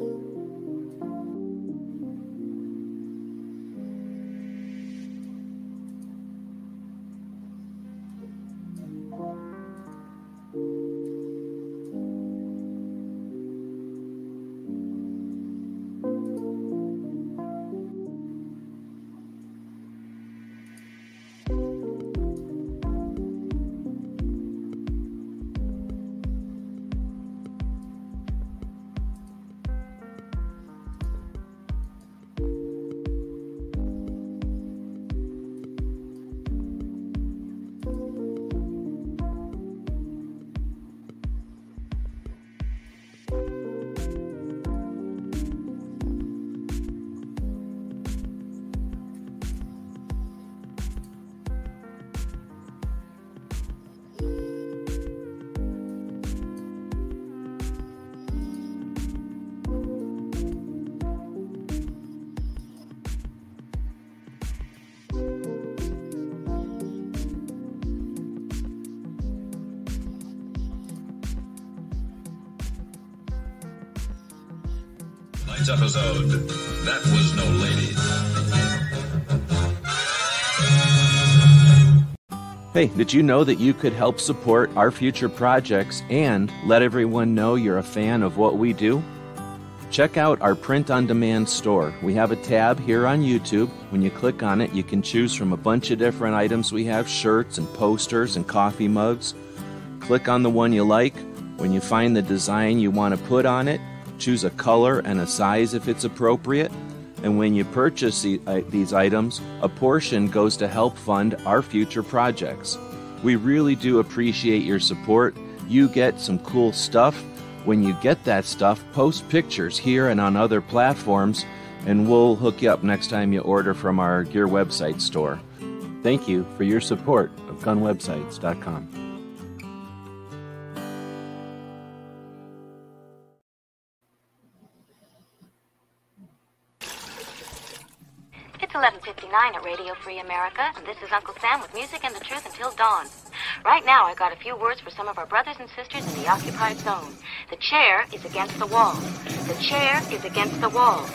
you. Tonight's episode, That Was No Lady. Hey, did you know that you could help support our future projects and let everyone know you're a fan of what we do? Check out our print on demand store. We have a tab here on YouTube. When you click on it, you can choose from a bunch of different items we have shirts and posters and coffee mugs. Click on the one you like. When you find the design you want to put on it, choose a color and a size if it's appropriate. And when you purchase uh, these items, a portion goes to help fund our future projects. We really do appreciate your support. You get some cool stuff when you get that stuff, post pictures here and on other platforms, and we'll hook you up next time you order from our gear website store. Thank you for your support of gunwebsites.com. 11:59 at Radio Free America, and this is Uncle Sam with music and the truth until dawn. Right now, I've got a few words for some of our brothers and sisters in the occupied zone. The chair is against the wall. The chair is against the wall.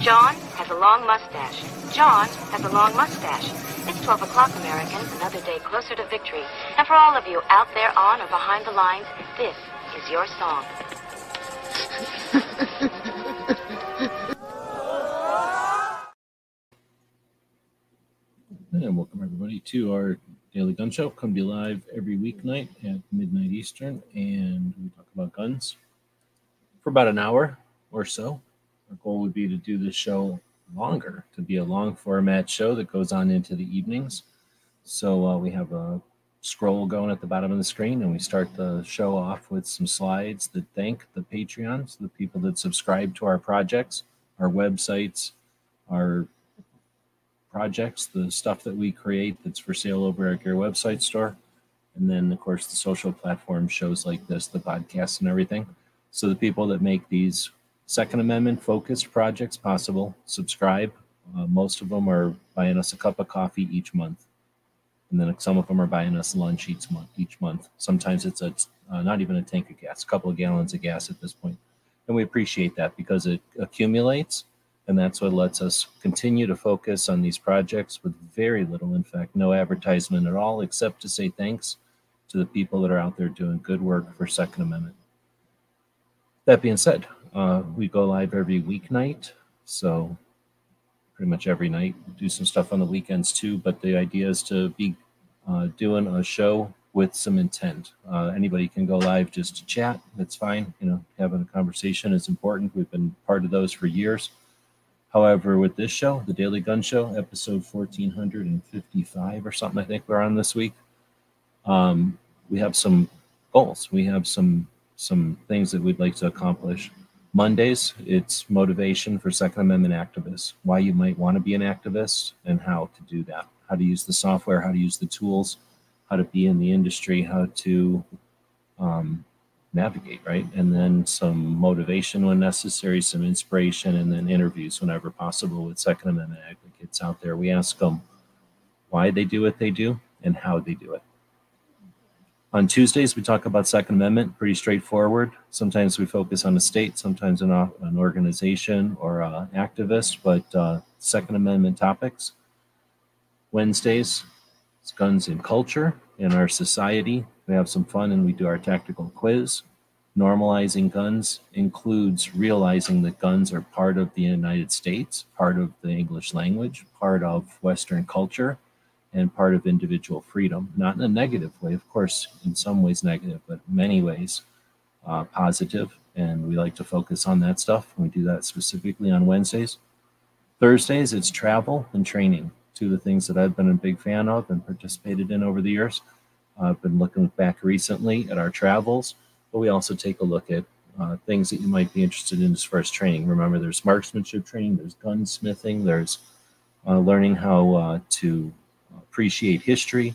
John has a long mustache. John has a long mustache. It's 12 o'clock, Americans, another day closer to victory. And for all of you out there on or behind the lines, this is your song. and welcome everybody to our Daily Gun Show. Come you live every weeknight at midnight Eastern, and we talk about guns for about an hour or so. Our goal would be to do this show longer, to be a long format show that goes on into the evenings. So uh, we have a scroll going at the bottom of the screen, and we start the show off with some slides that thank the Patreons, the people that subscribe to our projects, our websites, our projects, the stuff that we create that's for sale over at Gear website store. And then, of course, the social platform shows like this, the podcasts and everything. So the people that make these Second Amendment focused projects possible subscribe. Uh, most of them are buying us a cup of coffee each month. And then some of them are buying us lunch each month. Each month, sometimes it's a uh, not even a tank of gas, a couple of gallons of gas at this point, and we appreciate that because it accumulates and that's what lets us continue to focus on these projects with very little, in fact, no advertisement at all, except to say thanks to the people that are out there doing good work for Second Amendment. That being said, uh, we go live every weeknight. So pretty much every night. We do some stuff on the weekends too, but the idea is to be uh, doing a show with some intent. Uh, anybody can go live just to chat. That's fine. You know, having a conversation is important. We've been part of those for years. However, with this show, the Daily Gun Show, episode 1455 or something, I think we're on this week, um, we have some goals. We have some some things that we'd like to accomplish. Mondays, it's motivation for Second Amendment activists, why you might want to be an activist and how to do that, how to use the software, how to use the tools, how to be in the industry, how to um, navigate, right? And then some motivation when necessary, some inspiration, and then interviews whenever possible with Second Amendment advocates out there. We ask them why they do what they do and how they do it. On Tuesdays, we talk about Second Amendment, pretty straightforward. Sometimes we focus on a state, sometimes an, an organization or an activist, but uh, Second Amendment topics. Wednesdays, it's guns and culture in our society. We have some fun and we do our tactical quiz. Normalizing guns includes realizing that guns are part of the United States, part of the English language, part of Western culture, and part of individual freedom. Not in a negative way, of course, in some ways negative, but many ways uh, positive. And we like to focus on that stuff. We do that specifically on Wednesdays. Thursdays, it's travel and training, two of the things that I've been a big fan of and participated in over the years. I've been looking back recently at our travels but we also take a look at uh, things that you might be interested in as far as training. Remember, there's marksmanship training, there's gunsmithing, there's uh, learning how uh, to appreciate history.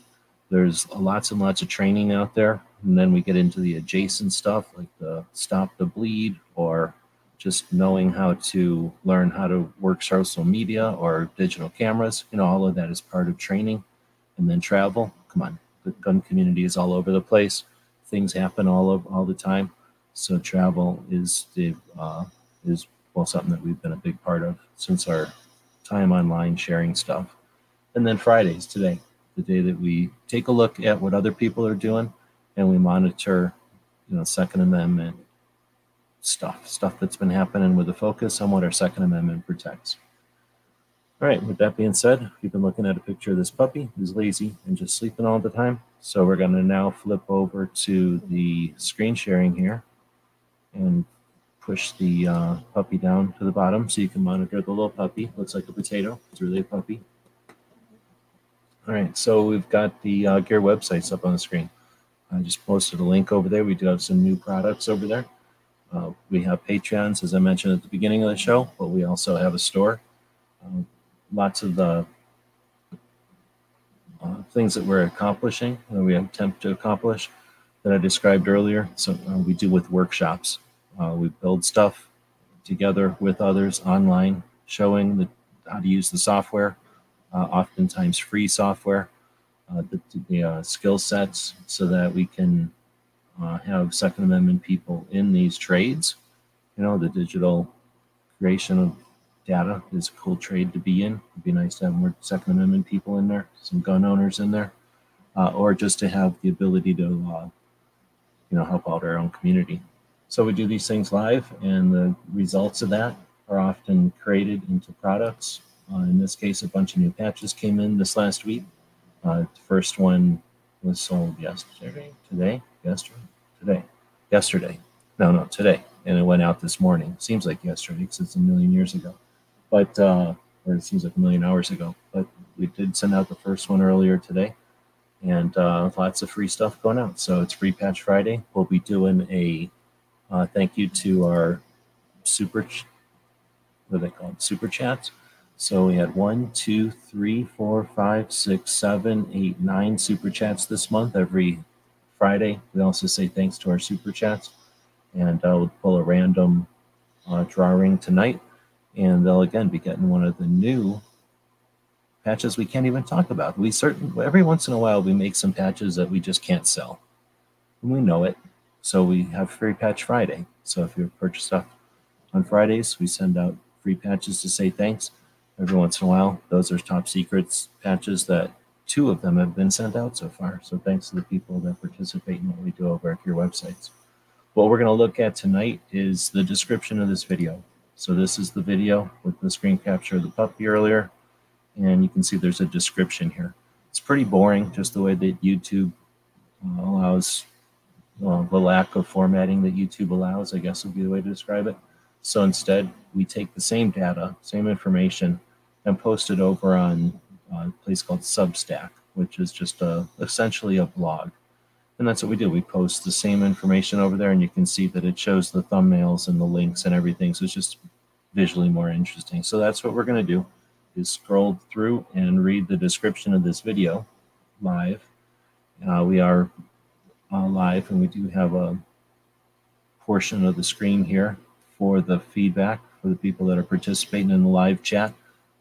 There's lots and lots of training out there. And then we get into the adjacent stuff like the stop the bleed or just knowing how to learn how to work social media or digital cameras. You know, all of that is part of training. And then travel. Come on, the gun community is all over the place things happen all of all the time. So travel is the uh, is well something that we've been a big part of since our time online sharing stuff. And then Fridays today, the day that we take a look at what other people are doing and we monitor, you know, Second Amendment stuff, stuff that's been happening with a focus on what our Second Amendment protects. All right, with that being said, we've been looking at a picture of this puppy who's lazy and just sleeping all the time. So we're going to now flip over to the screen sharing here and push the uh, puppy down to the bottom so you can monitor the little puppy. Looks like a potato. It's really a puppy. All right, so we've got the uh, gear websites up on the screen. I just posted a link over there. We do have some new products over there. Uh, we have Patreons, as I mentioned at the beginning of the show, but we also have a store. Uh, lots of the uh, things that we're accomplishing, that we attempt to accomplish, that I described earlier. So uh, we do with workshops. Uh, we build stuff together with others online, showing the, how to use the software, uh, oftentimes free software, uh, the, the uh, skill sets, so that we can have Second Amendment people in these trades. You know, the digital creation of data is a cool trade to be in. It'd be nice to have more Second Amendment people in there, some gun owners in there, uh, or just to have the ability to, uh, you know, help out our own community. So we do these things live, and the results of that are often created into products. Uh, in this case, a bunch of new patches came in this last week. Uh, the first one was sold yesterday, today, yesterday, today, yesterday. No, no, today, and it went out this morning. Seems like yesterday because it's a million years ago but uh, or it seems like a million hours ago. But we did send out the first one earlier today, and uh, lots of free stuff going out. So it's Free Patch Friday. We'll be doing a uh, thank you to our super, ch- what are they called? Super chats. So we had one, two, three, four, five, six, seven, eight, nine super chats this month. Every Friday, we also say thanks to our super chats, and uh, we'll pull a random uh, drawing tonight and they'll again be getting one of the new patches we can't even talk about. We certain every once in a while we make some patches that we just can't sell, and we know it. So we have Free Patch Friday. So if you purchase stuff on Fridays, we send out free patches to say thanks. Every once in a while, those are top secrets patches that two of them have been sent out so far. So thanks to the people that participate in what we do over at your websites. What we're going to look at tonight is the description of this video. So this is the video with the screen capture of the puppy earlier. And you can see there's a description here. It's pretty boring, just the way that YouTube uh, allows, well, the lack of formatting that YouTube allows, I guess would be the way to describe it. So instead, we take the same data, same information, and post it over on a place called Substack, which is just a, essentially a blog. And that's what we do. We post the same information over there, and you can see that it shows the thumbnails and the links and everything. So it's just visually more interesting. So that's what we're going to do is scroll through and read the description of this video live. Uh, we are uh, live, and we do have a portion of the screen here for the feedback for the people that are participating in the live chat.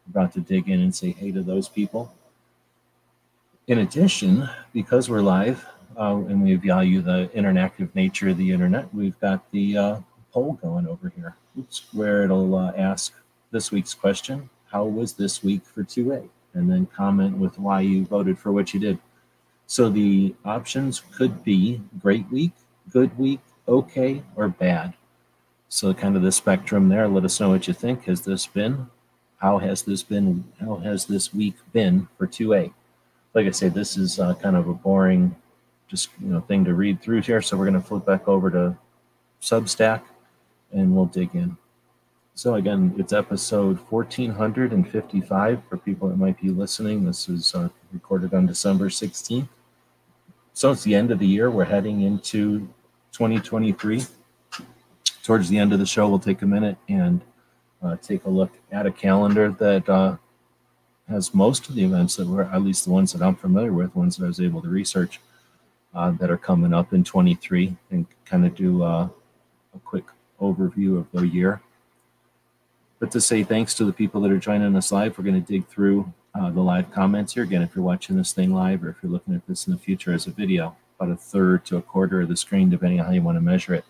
We're about to dig in and say hey to those people. In addition, because we're live, uh, and we value the interactive nature of the internet, we've got the uh, poll going over here, Oops, where it'll uh, ask this week's question How was this week for 2A? And then comment with why you voted for what you did. So the options could be great week, good week, okay, or bad. So kind of the spectrum there. Let us know what you think. Has this been? How has this been? How has this week been for 2A? Like I say, this is uh, kind of a boring, just you know, thing to read through here. So we're going to flip back over to Substack, and we'll dig in. So again, it's episode 1455 for people that might be listening. This is uh, recorded on December 16th. So it's the end of the year. We're heading into 2023 towards the end of the show, we'll take a minute and uh, take a look at a calendar that uh, has most of the events that were, at least the ones that I'm familiar with, ones that I was able to research uh, that are coming up in 23, and kind of do uh, a quick overview of the year. But to say thanks to the people that are joining us live, we're going to dig through uh, the live comments here. Again, if you're watching this thing live or if you're looking at this in the future as a video, about a third to a quarter of the screen, depending on how you want to measure it,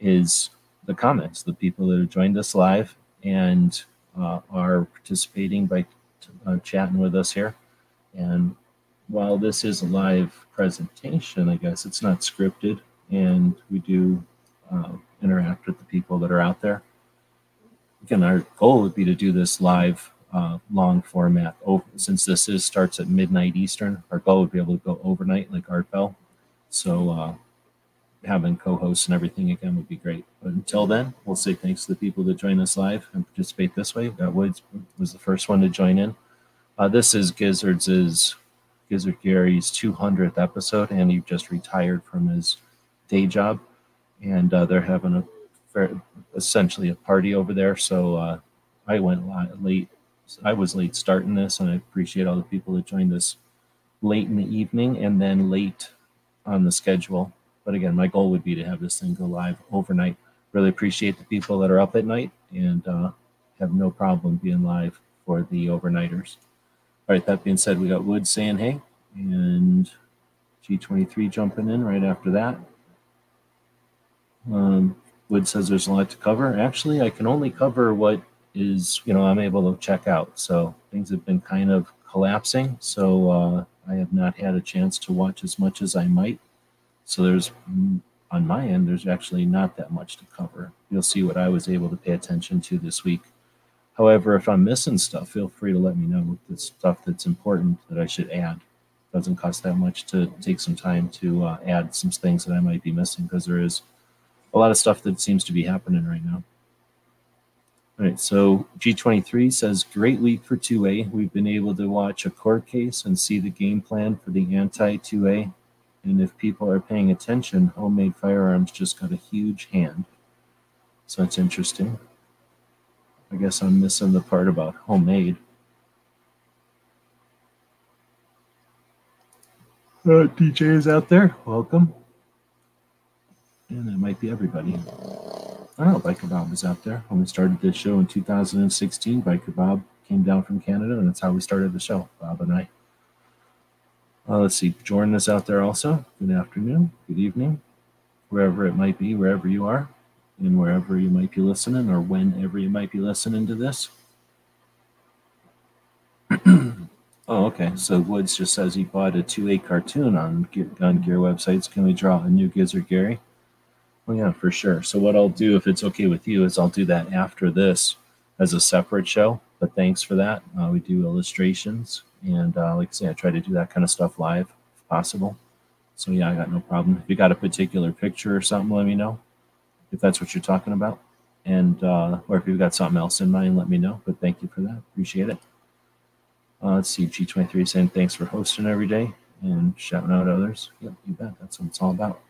is the comments, the people that have joined us live and uh, are participating by uh, chatting with us here. And while this is a live presentation, I guess it's not scripted, and we do uh, interact with the people that are out there. Again, our goal would be to do this live, uh, long format. Over, since this is starts at midnight Eastern, our goal would be able to go overnight, like Art Bell. So uh, having co-hosts and everything again would be great. But until then, we'll say thanks to the people that join us live and participate this way. Got Woods was the first one to join in. Uh, this is Gizzard's Gizzard Gary's 200th episode, and he just retired from his day job, and uh, they're having a fair, essentially a party over there. So uh, I went late. I was late starting this, and I appreciate all the people that joined us late in the evening and then late on the schedule but again, my goal would be to have this thing go live overnight. Really appreciate the people that are up at night and uh, have no problem being live for the overnighters. All right, that being said, we got Wood saying hey and G23 jumping in right after that. Um, Wood says there's a lot to cover. Actually, I can only cover what is, you know, I'm able to check out. So things have been kind of collapsing. So uh, I have not had a chance to watch as much as I might. So there's on my end, there's actually not that much to cover. You'll see what I was able to pay attention to this week. However, if I'm missing stuff, feel free to let me know the stuff that's important that I should add. It doesn't cost that much to take some time to uh, add some things that I might be missing because there is a lot of stuff that seems to be happening right now. All right, so G23 says, Great week for 2A. We've been able to watch a court case and see the game plan for the anti 2A and if people are paying attention, homemade firearms just got a huge hand. So it's interesting. I guess I'm missing the part about homemade. Uh, DJ is out there. Welcome. And that might be everybody. I don't know. Biker Bob is out there. When we started this show in 2016, Biker Bob came down from Canada, and that's how we started the show, Bob and I. Uh, let's see, Jordan is out there also. Good afternoon, good evening, wherever it might be, wherever you are, and wherever you might be listening, or whenever you might be listening to this. oh, okay. So Woods just says he bought a 2A cartoon on Gun Gear websites. Can we draw a new Gizzard Gary? Well, yeah, for sure. So what I'll do, if it's okay with you, is I'll do that after this as a separate show. But thanks for that. Uh, we do illustrations and uh, like I say, I try to do that kind of stuff live if possible. So yeah, I got no problem. If you got a particular picture or something, let me know if that's what you're talking about. And uh, or if you've got something else in mind, let me know. But thank you for that. Appreciate it. Uh, let's see, G23 saying thanks for hosting every day and shouting out others. Yep, you bet. That's what it's all about.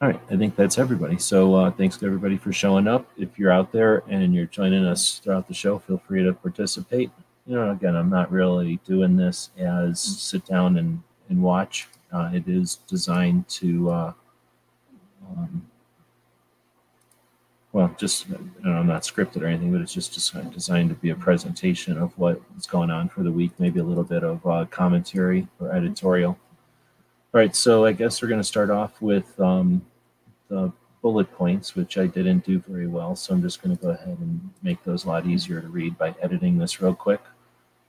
All right, I think that's everybody. So uh, thanks to everybody for showing up. If you're out there and you're joining us throughout the show, feel free to participate you know, again, I'm not really doing this as sit down and, and watch. Uh, it is designed to, uh, um, well, just, know, I'm not scripted or anything, but it's just, designed to be a presentation of what's going on for the week, maybe a little bit of uh, commentary or editorial. All right, so I guess we're going to start off with um, the bullet points, which I didn't do very well. So I'm just going to go ahead and make those a lot easier to read by editing this real quick.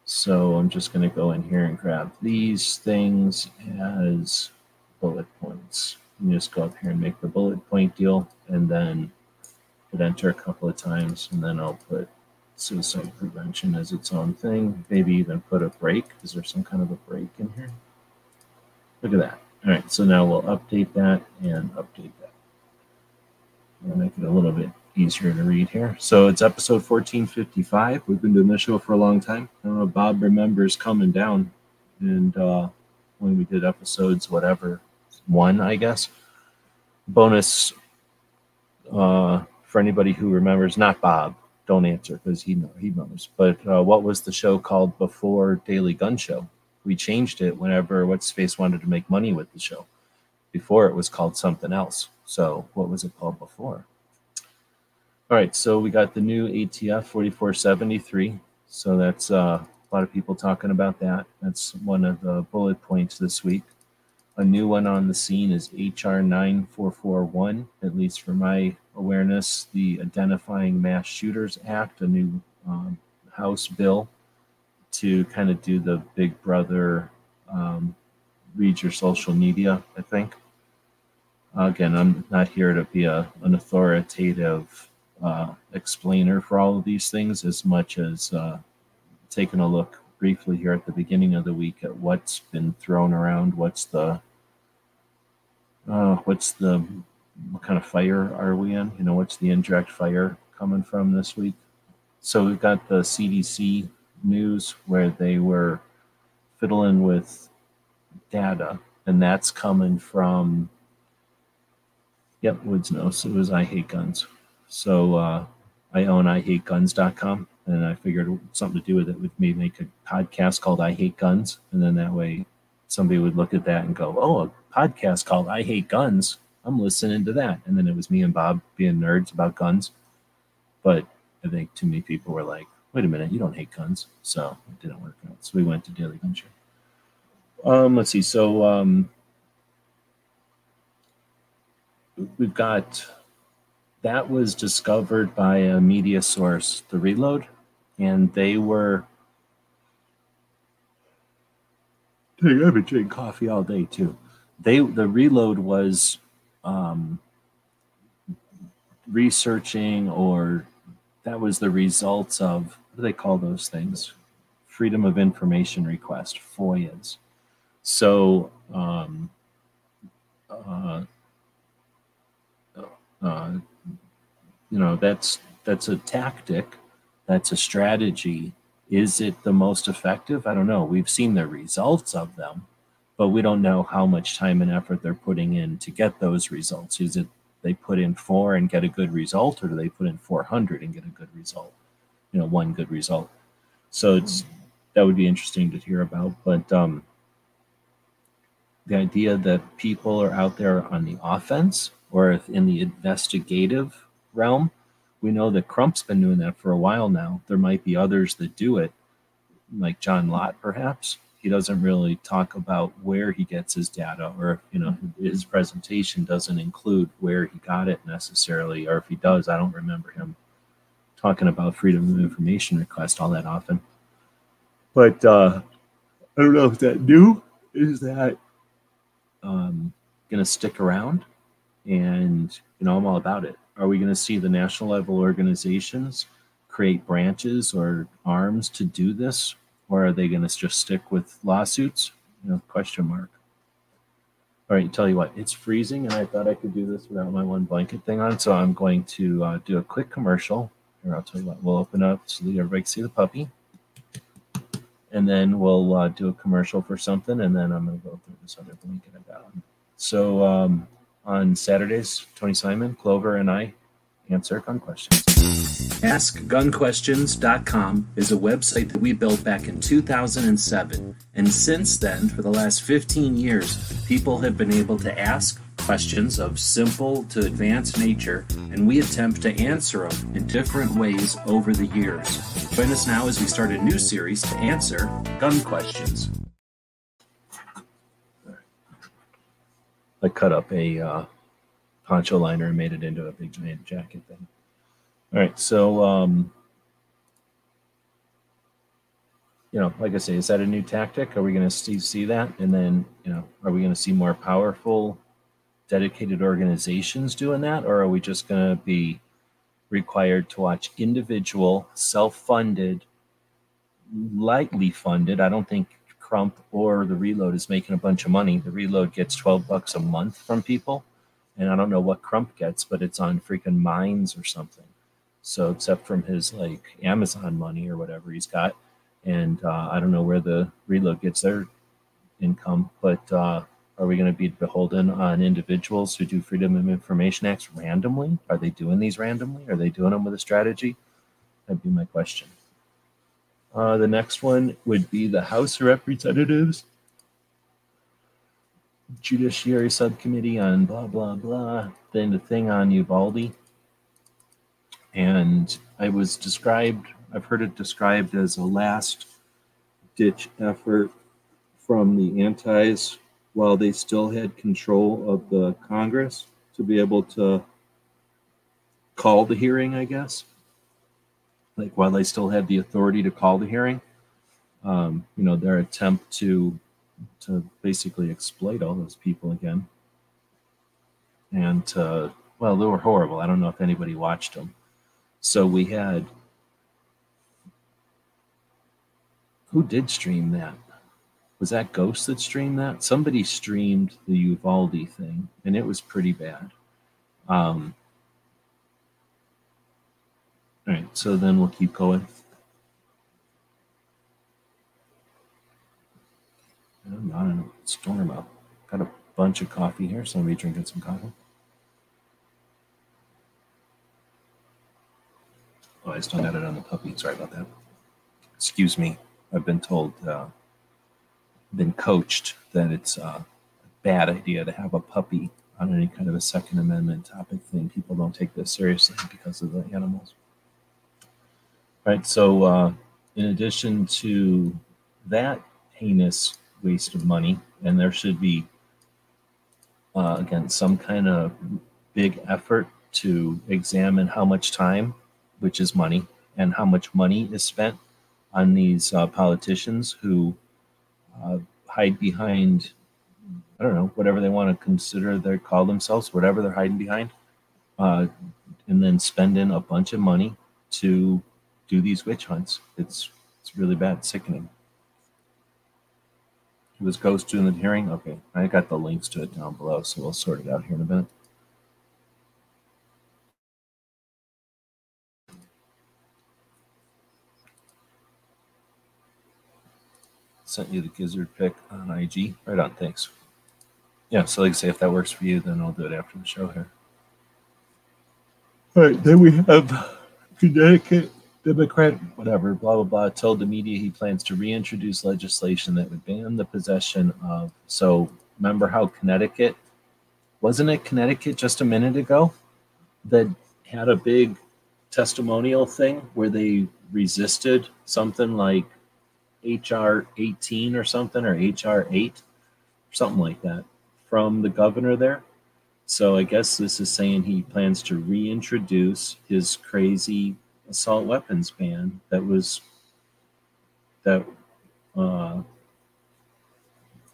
So I'm just going to go in here and grab these things as bullet points. You just go up here and make the bullet point deal, and then hit enter a couple of times, and then I'll put suicide prevention as its own thing. Maybe even put a break. Is there some kind of a break in here? Look at that. All right, so now we'll update that and update that. We'll make it a little bit easier to read here. So it's episode 1455. We've been doing this show for a long time. Uh, Bob remembers coming down and uh, when we did episodes, whatever, one, I guess. Bonus uh, for anybody who remembers, not Bob, don't answer because he know, he knows. But uh, what was the show called before Daily Gun Show? we changed it whenever What Space wanted to make money with the show. Before it was called something else. So what was it called before? All right, so we got the new ATF 4473. So that's uh, a lot of people talking about that. That's one of the bullet points this week. A new one on the scene is HR 9441, at least for my awareness, the Identifying Mass Shooters Act, a new um, House bill to kind of do the Big Brother um, read your social media, I think. again, I'm not here to be a, an authoritative uh, explainer for all of these things as much as uh, taking a look briefly here at the beginning of the week at what's been thrown around, what's the uh, what's the what kind of fire are we in? You know, what's the indirect fire coming from this week? So we've got the CDC news where they were fiddling with data, and that's coming from yep, Woods knows it was I Hate Guns. So uh, I own IHateGuns.com, and I figured something to do with it would me make a podcast called I Hate Guns, and then that way somebody would look at that and go, "Oh, a podcast called I Hate Guns." I'm listening to that, and then it was me and Bob being nerds about guns. But I think too many people were like, wait a minute, you don't hate guns. So it didn't work out. So we went to Daily Gun Show. Um, let's see. So um, we've got that was discovered by a media source, The Reload, and they were. I've been drinking coffee all day too. They the Reload was um, researching or that was the results of what do they call those things? Freedom of Information Request, FOIAs. So, um, uh, uh, you know, that's that's a tactic, that's a strategy. Is it the most effective? I don't know. We've seen the results of them, but we don't know how much time and effort they're putting in to get those results. Is it they put in four and get a good result, or do they put in 400 and get a good result? you know one good result. So it's that would be interesting to hear about. But um, the idea that people are out there on the offense or in the investigative realm, we know that Crump's been doing that for a while now. There might be others that do it, like John Lott, perhaps. He doesn't really talk about where he gets his data, or you know, his presentation doesn't include where he got it necessarily, or if he does, I don't remember him talking about freedom of information request all that often. But uh, I don't know if that new is that um, going to stick around, and you know I'm all about it. Are we going to see the national level organizations create branches or arms to do this, or are they going to just stick with lawsuits? You know, question mark. All right, tell you what, it's freezing, and I thought I could do this without my one blanket thing on, so I'm going to uh, do a quick commercial here, I'll tell you what, we'll open up so that everybody can see the puppy. And then we'll uh, do a commercial for something, and then I'm going to go through this other blanket I got on. So um, on Saturdays, Tony Simon, Clover, and I answer gun questions. AskGunQuestions.com is a website that we built back in 2007. And since then, for the last 15 years, people have been able to ask questions of simple to advanced nature, and we attempt to answer them in different ways over the years. Join us now as we start a new series to answer gun questions. I cut up a uh, poncho liner and made it into a big giant jacket thing. All right, so um, you know, like I say, is that a new tactic? Are we going to see see that, and then you know, are we going to see more powerful, dedicated organizations doing that, or are we just going to be required to watch individual, self-funded, lightly funded? I don't think Crump or the Reload is making a bunch of money. The Reload gets twelve bucks a month from people, and I don't know what Crump gets, but it's on freaking mines or something. So except from his like Amazon money or whatever he's got and uh, I don't know where the reload gets their income, but uh, are we going to be beholden on individuals who do Freedom of Information Acts randomly? Are they doing these randomly? Are they doing them with a strategy? That'd be my question. Uh, the next one would be the House of Representatives Judiciary Subcommittee on blah, blah, blah. Then the thing on Uvalde. And I was described I've heard it described as a last ditch effort from the antis while they still had control of the Congress to be able to call the hearing, I guess. Like while they still had the authority to call the hearing, um, you know, their attempt to to basically exploit all those people again. And uh, well, they were horrible. I don't know if anybody watched them. So we had Who did stream that? Was that Ghost that streamed that? Somebody streamed the Uvalde thing, and it was pretty bad. Um, all right, so then we'll keep going. I'm not in a storm out. Got a bunch of coffee here. Somebody drinking some coffee. Oh, I still got it on the puppy. Sorry about that. Excuse me. I've been told, uh, been coached that it's a bad idea to have a puppy on any kind of a Second Amendment topic thing. People don't take this seriously because of the animals. Right. So, uh, in addition to that heinous waste of money, and there should be, uh, again, some kind of big effort to examine how much time, which is money, and how much money is spent on these uh, politicians who uh, hide behind, I don't know, whatever they want to consider they call themselves, whatever they're hiding behind, uh, and then spending a bunch of money to do these witch hunts. It's it's really bad, sickening. Was Ghost doing the hearing. Okay, I got the links to it down below, so we'll sort it out here in a minute. sent you the gizzard pick on IG. Right on, thanks. Yeah, so like I say, if that works for you, then I'll do it after the show here. All right, then we have Connecticut Democrat, whatever, blah, blah, blah, told the media he plans to reintroduce legislation that would ban the possession of. So remember how Connecticut, wasn't it Connecticut just a minute ago that had a big testimonial thing where they resisted something like HR 18 or something, or HR 8, something like that, from the governor there. So I guess this is saying he plans to reintroduce his crazy assault weapons ban that was that uh,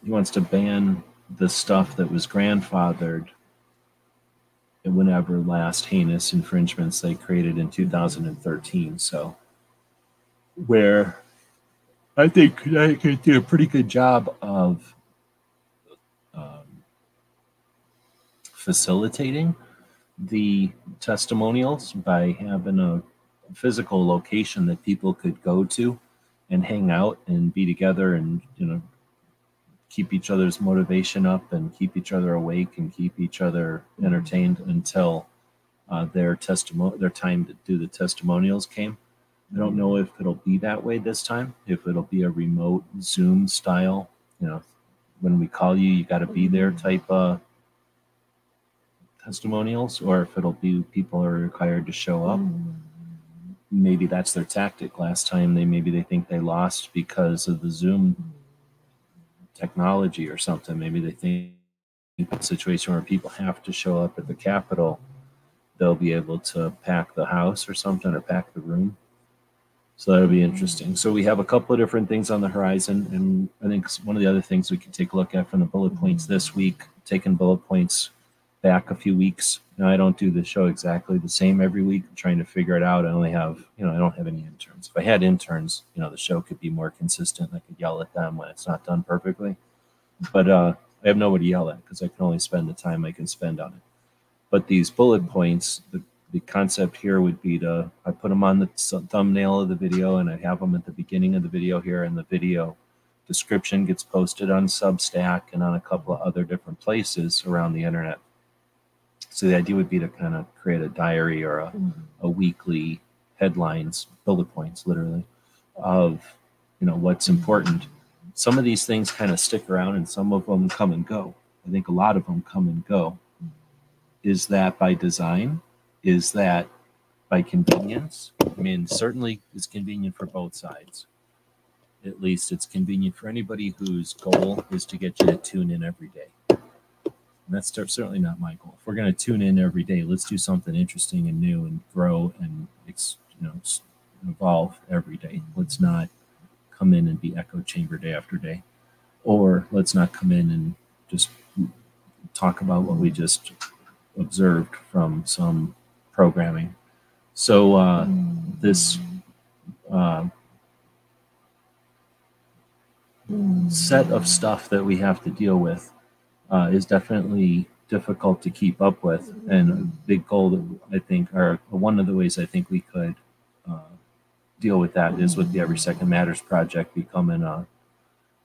he wants to ban the stuff that was grandfathered whenever last heinous infringements they created in 2013. So where I think Connecticut did a pretty good job of um, facilitating the testimonials by having a physical location that people could go to and hang out and be together and you know keep each other's motivation up and keep each other awake and keep each other mm-hmm. entertained until uh, their testimony their time to do the testimonials came. I don't know if it'll be that way this time, if it'll be a remote Zoom style, you know, when we call you, you got to be there mm-hmm. type of testimonials, or if it'll be people are required to show up. Mm-hmm. Maybe that's their tactic. Last time they maybe they think they lost because of the Zoom technology or something. Maybe they think situation where people have to show up at the Capitol, they'll be able to pack the house or something or pack the room. So that'll be interesting. So we have a couple of different things on the horizon, and I think one of the other things we can take a look at from the bullet points this week, taking bullet points back a few weeks. Now I don't do the show exactly the same every week. I'm trying to figure it out. I only have, you know, I don't have any interns. If I had interns, you know, the show could be more consistent. I could yell at them when it's not done perfectly. But uh, I have nobody to yell at because I can only spend the time I can spend on it. But these bullet points, the, the concept here would be to I put them on the thumbnail of the video and I have them at the beginning of the video here, and the video description gets posted on Substack and on a couple of other different places around the internet. So the idea would be to kind of create a diary or a, mm-hmm. a weekly headlines, bullet points, literally, of you know what's important. Some of these things kind of stick around, and some of them come and go. I think a lot of them come and go. Is that by design? Is that by convenience? I mean, certainly it's convenient for both sides. At least it's convenient for anybody whose goal is to get you to tune in every day. And that's certainly not my goal. If we're going to tune in every day, let's do something interesting and new and grow and you know evolve every day. Let's not come in and be echo chamber day after day, or let's not come in and just talk about what we just observed from some programming. So uh, this uh, set of stuff that we have to deal with uh, is definitely difficult to keep up with. And a big goal that I think, or one of the ways I think we could uh, deal with that is with the Every Second Matters project becoming a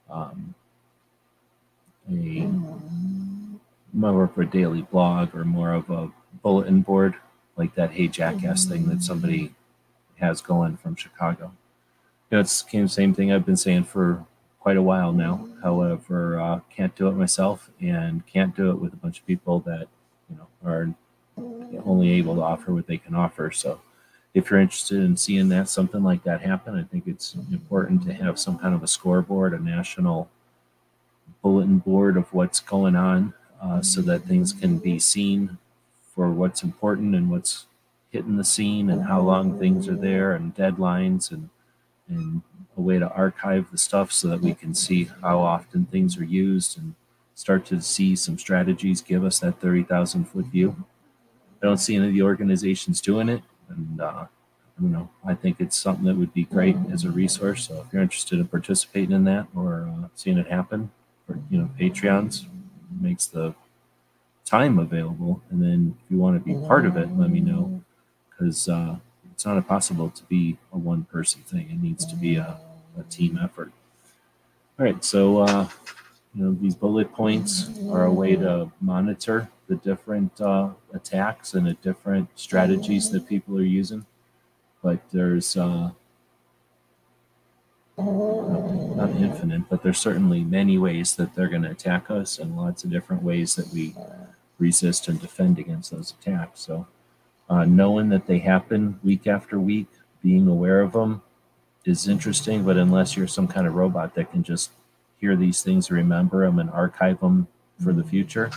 um, a more of a daily blog or more of a bulletin board like that Hey Jackass thing that somebody has going from Chicago. You know, it's the same thing I've been saying for quite a while now. However, uh, can't do it myself and can't do it with a bunch of people that you know are only able to offer what they can offer. So, if you're interested in seeing that something like that happen, I think it's important to have some kind of a scoreboard, a national bulletin board of what's going on, uh, so that things can be seen for what's important and what's hitting the scene and how long things are there and deadlines and and a way to archive the stuff so that we can see how often things are used and start to see some strategies give us that 30,000 foot view. I don't see any of the organizations doing it. And, uh, you know, I think it's something that would be great as a resource. So if you're interested in participating in that or uh, seeing it happen, or, you know, Patreons makes the time available. And then if you want to be part of it, let me know because uh, it's not possible to be a one person thing. It needs to be a, a team effort. All right, so uh, you know these bullet points are a way to monitor the different uh, attacks and the different strategies that people are using. But there's uh, not infinite, but there's certainly many ways that they're going to attack us, and lots of different ways that we resist and defend against those attacks. So uh, knowing that they happen week after week, being aware of them is interesting. But unless you're some kind of robot that can just hear these things, remember them, and archive them for the future,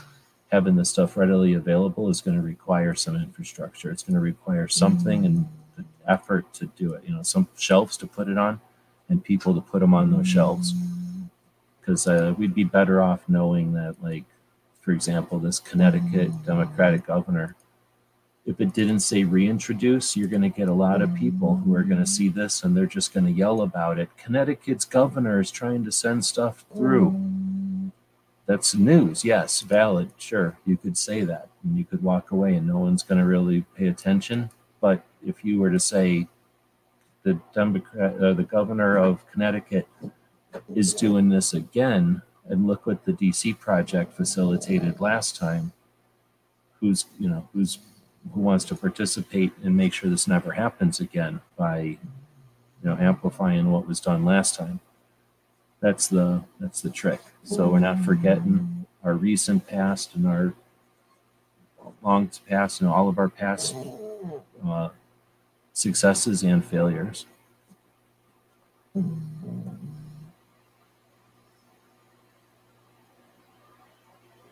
having the stuff readily available is going to require some infrastructure. It's going to require something and the effort to do it. You know, some shelves to put it on, and people to put them on those shelves. Because uh, we'd be better off knowing that, like, for example, this Connecticut Democratic governor if it didn't say reintroduce, you're going to get a lot of people who are going to see this and they're just going to yell about it. Connecticut's governor is trying to send stuff through. That's news. Yes, valid. Sure, you could say that and you could walk away and no one's going to really pay attention. But if you were to say the Democrat, uh, the governor of Connecticut is doing this again, and look what the DC project facilitated last time. Who's you know who's who wants to participate and make sure this never happens again by you know amplifying what was done last time. That's the that's the trick. So we're not forgetting our recent past and our long past and all of our past uh, successes and failures.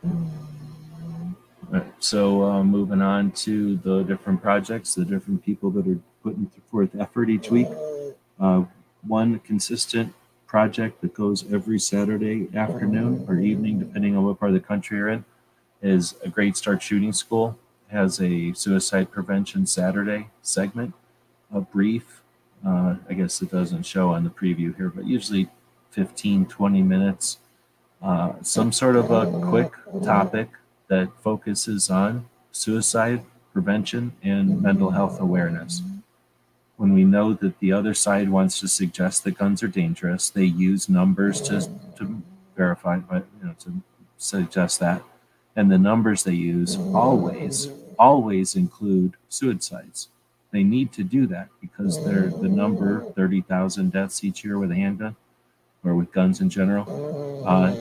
All right, so uh, moving on to the different projects, the different people that are putting forth effort each week. Uh, one consistent project that goes every Saturday afternoon or evening, depending on what part of the country you're in, is a Great Start Shooting School. Has a suicide prevention Saturday segment, a brief. Uh, I guess it doesn't show on the preview here, but usually 15, 20 minutes. Uh, some sort of a quick topic that focuses on suicide prevention and mental health awareness. When we know that the other side wants to suggest that guns are dangerous, they use numbers to, to verify, but you know, to suggest that. And the numbers they use always, always include suicides. They need to do that because they're the number 30,000 deaths each year with a handgun or with guns in general uh,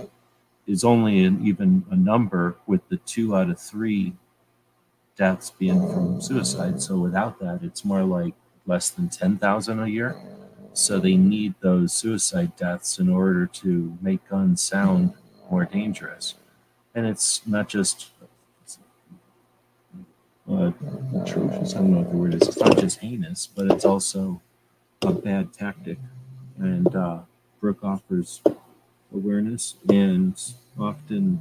is only an, even a number with the two out of three deaths being from suicide. So without that, it's more like less than 10,000 a year. So they need those suicide deaths in order to make guns sound more dangerous. And it's not just uh, atrocious, I don't know what the word is, it's not just heinous, but it's also a bad tactic. And uh, Brooke offers awareness and often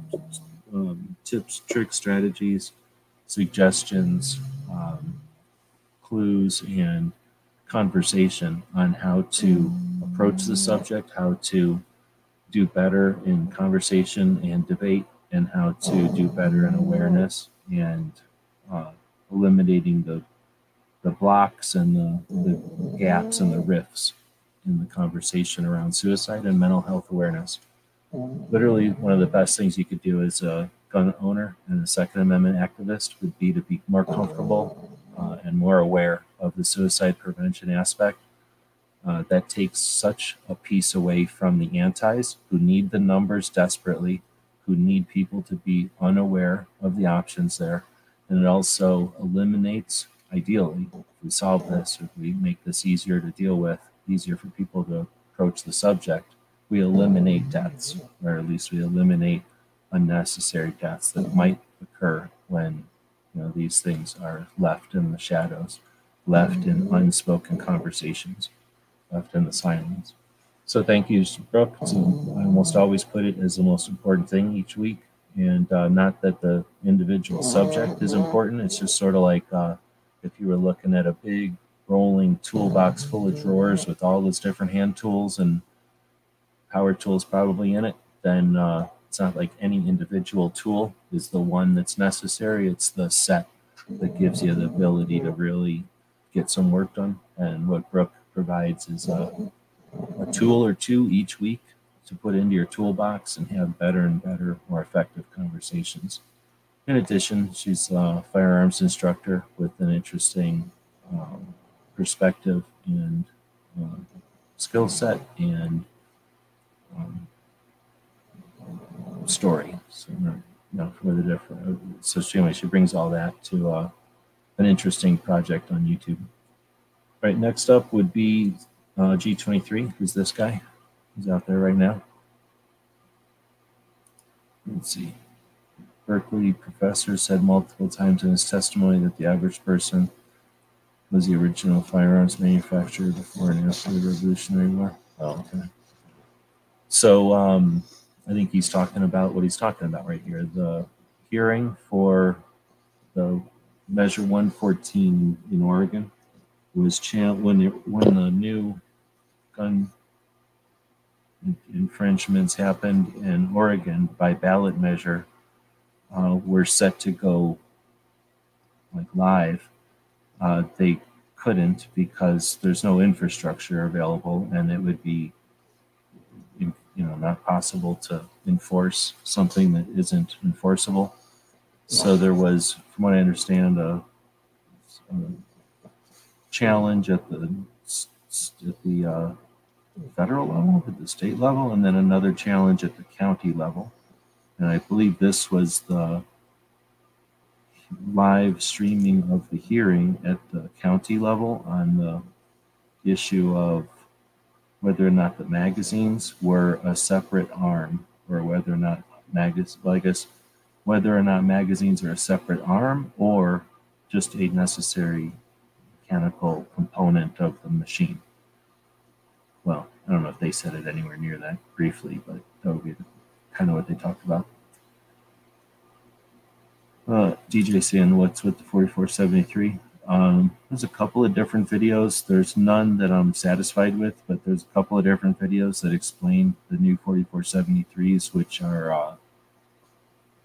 um, tips, tricks, strategies, suggestions, um, clues, and conversation on how to approach the subject, how to do better in conversation and debate, and how to do better in awareness and uh, eliminating the the blocks and the, the gaps and the rifts in the conversation around suicide and mental health awareness literally one of the best things you could do as a gun owner and a Second Amendment activist would be to be more comfortable uh, and more aware of the suicide prevention aspect. Uh, that takes such a piece away from the antis who need the numbers desperately, who need people to be unaware of the options there. And it also eliminates, ideally, if we solve this, if we make this easier to deal with, easier for people to approach the subject, we eliminate deaths, or at least we eliminate unnecessary deaths that might occur when you know these things are left in the shadows, left in unspoken conversations, left in the silence. So thank you, Brooke. I almost always put it as the most important thing each week, and uh, not that the individual subject is important. It's just sort of like uh, if you were looking at a big rolling toolbox full of drawers with all those different hand tools and power tools probably in it, then uh, it's not like any individual tool is the one that's necessary. It's the set that gives you the ability to really get some work done. And what Brooke provides is a, a tool or two each week to put into your toolbox and have better and better, more effective conversations. In addition, she's a firearms instructor with an interesting um, perspective and uh, skill set and um, story. So, know, for the different. So she, anyway, she brings all that to uh, an interesting project on YouTube. Right next up would be uh, G23. Who's this guy? He's out there right now. Let's see. Berkeley professor said multiple times in his testimony that the average person was the original firearms manufacturer before and after the Revolutionary War. Oh, okay. So um, I think he's talking about what he's talking about right here. The hearing for the Measure 114 in Oregon was channeled when the, when the new gun infringements happened in Oregon by ballot measure uh, were set to go like live. Uh, they couldn't because there's no infrastructure available, and it would be you know not possible to enforce something that isn't enforceable. So there was, from what I understand, a, a challenge at the at the uh, federal level, at the state level, and then another challenge at the county level. And I believe this was the live streaming of the hearing at the county level on the issue of whether or not the magazines were a separate arm or whether or not magazines, well, I guess whether or not magazines are a separate arm or just a necessary mechanical component of the machine. Well, I don't know if they said it anywhere near that briefly, but that would be kind of what they talked about. Uh, DJ saying, what's with the 4473? Um, there's a couple of different videos. There's none that I'm satisfied with, but there's a couple of different videos that explain the new 4473s, which are, uh,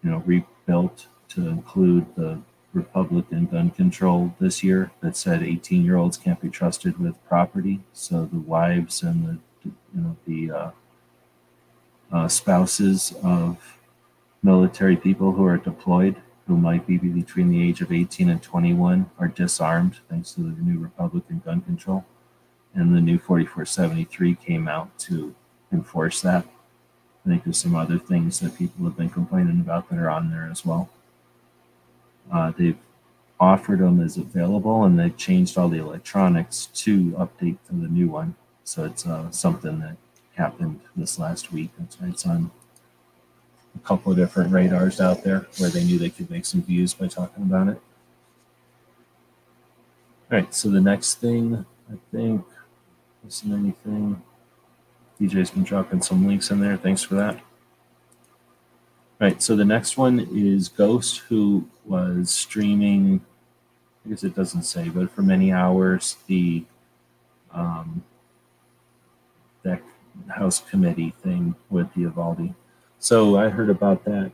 you know, rebuilt to include the Republican gun control this year that said 18 year olds can't be trusted with property. So the wives and the, you know, the uh, uh, spouses of military people who are deployed who might be between the age of 18 and 21 are disarmed thanks to the new Republican gun control. And the new 4473 came out to enforce that. I think there's some other things that people have been complaining about that are on there as well. Uh, they've offered them as available and they've changed all the electronics to update to the new one. So it's uh, something that happened this last week. That's why it's on a couple of different radars out there where they knew they could make some views by talking about it. All right, so the next thing, I think, isn't anything. DJ's been dropping some links in there. Thanks for that. All right, so the next one is Ghost, who was streaming, I guess it doesn't say, but for many hours, the um, that House committee thing with the Uvalde. So I heard about that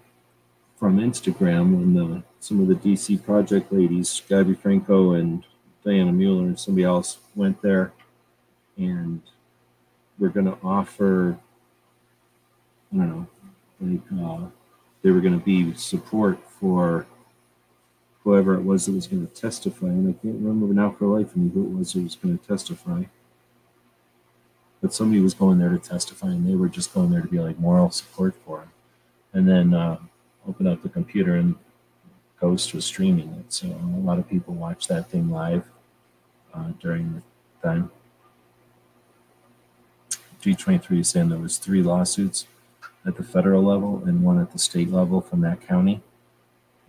from Instagram when the, some of the DC project ladies, Gabby Franco and Dianna Muller and somebody else went there and we're going to offer, I don't know, like uh, they were going to be support for whoever it was that was going to testify. And I can't remember now for life me who it was who was going to testify but somebody was going there to testify and they were just going there to be like moral support for him. And then uh, open up the computer and ghost was streaming it so a lot of people watched that thing live uh, during the time. G23 is saying there was three lawsuits at the federal level and one at the state level from that county.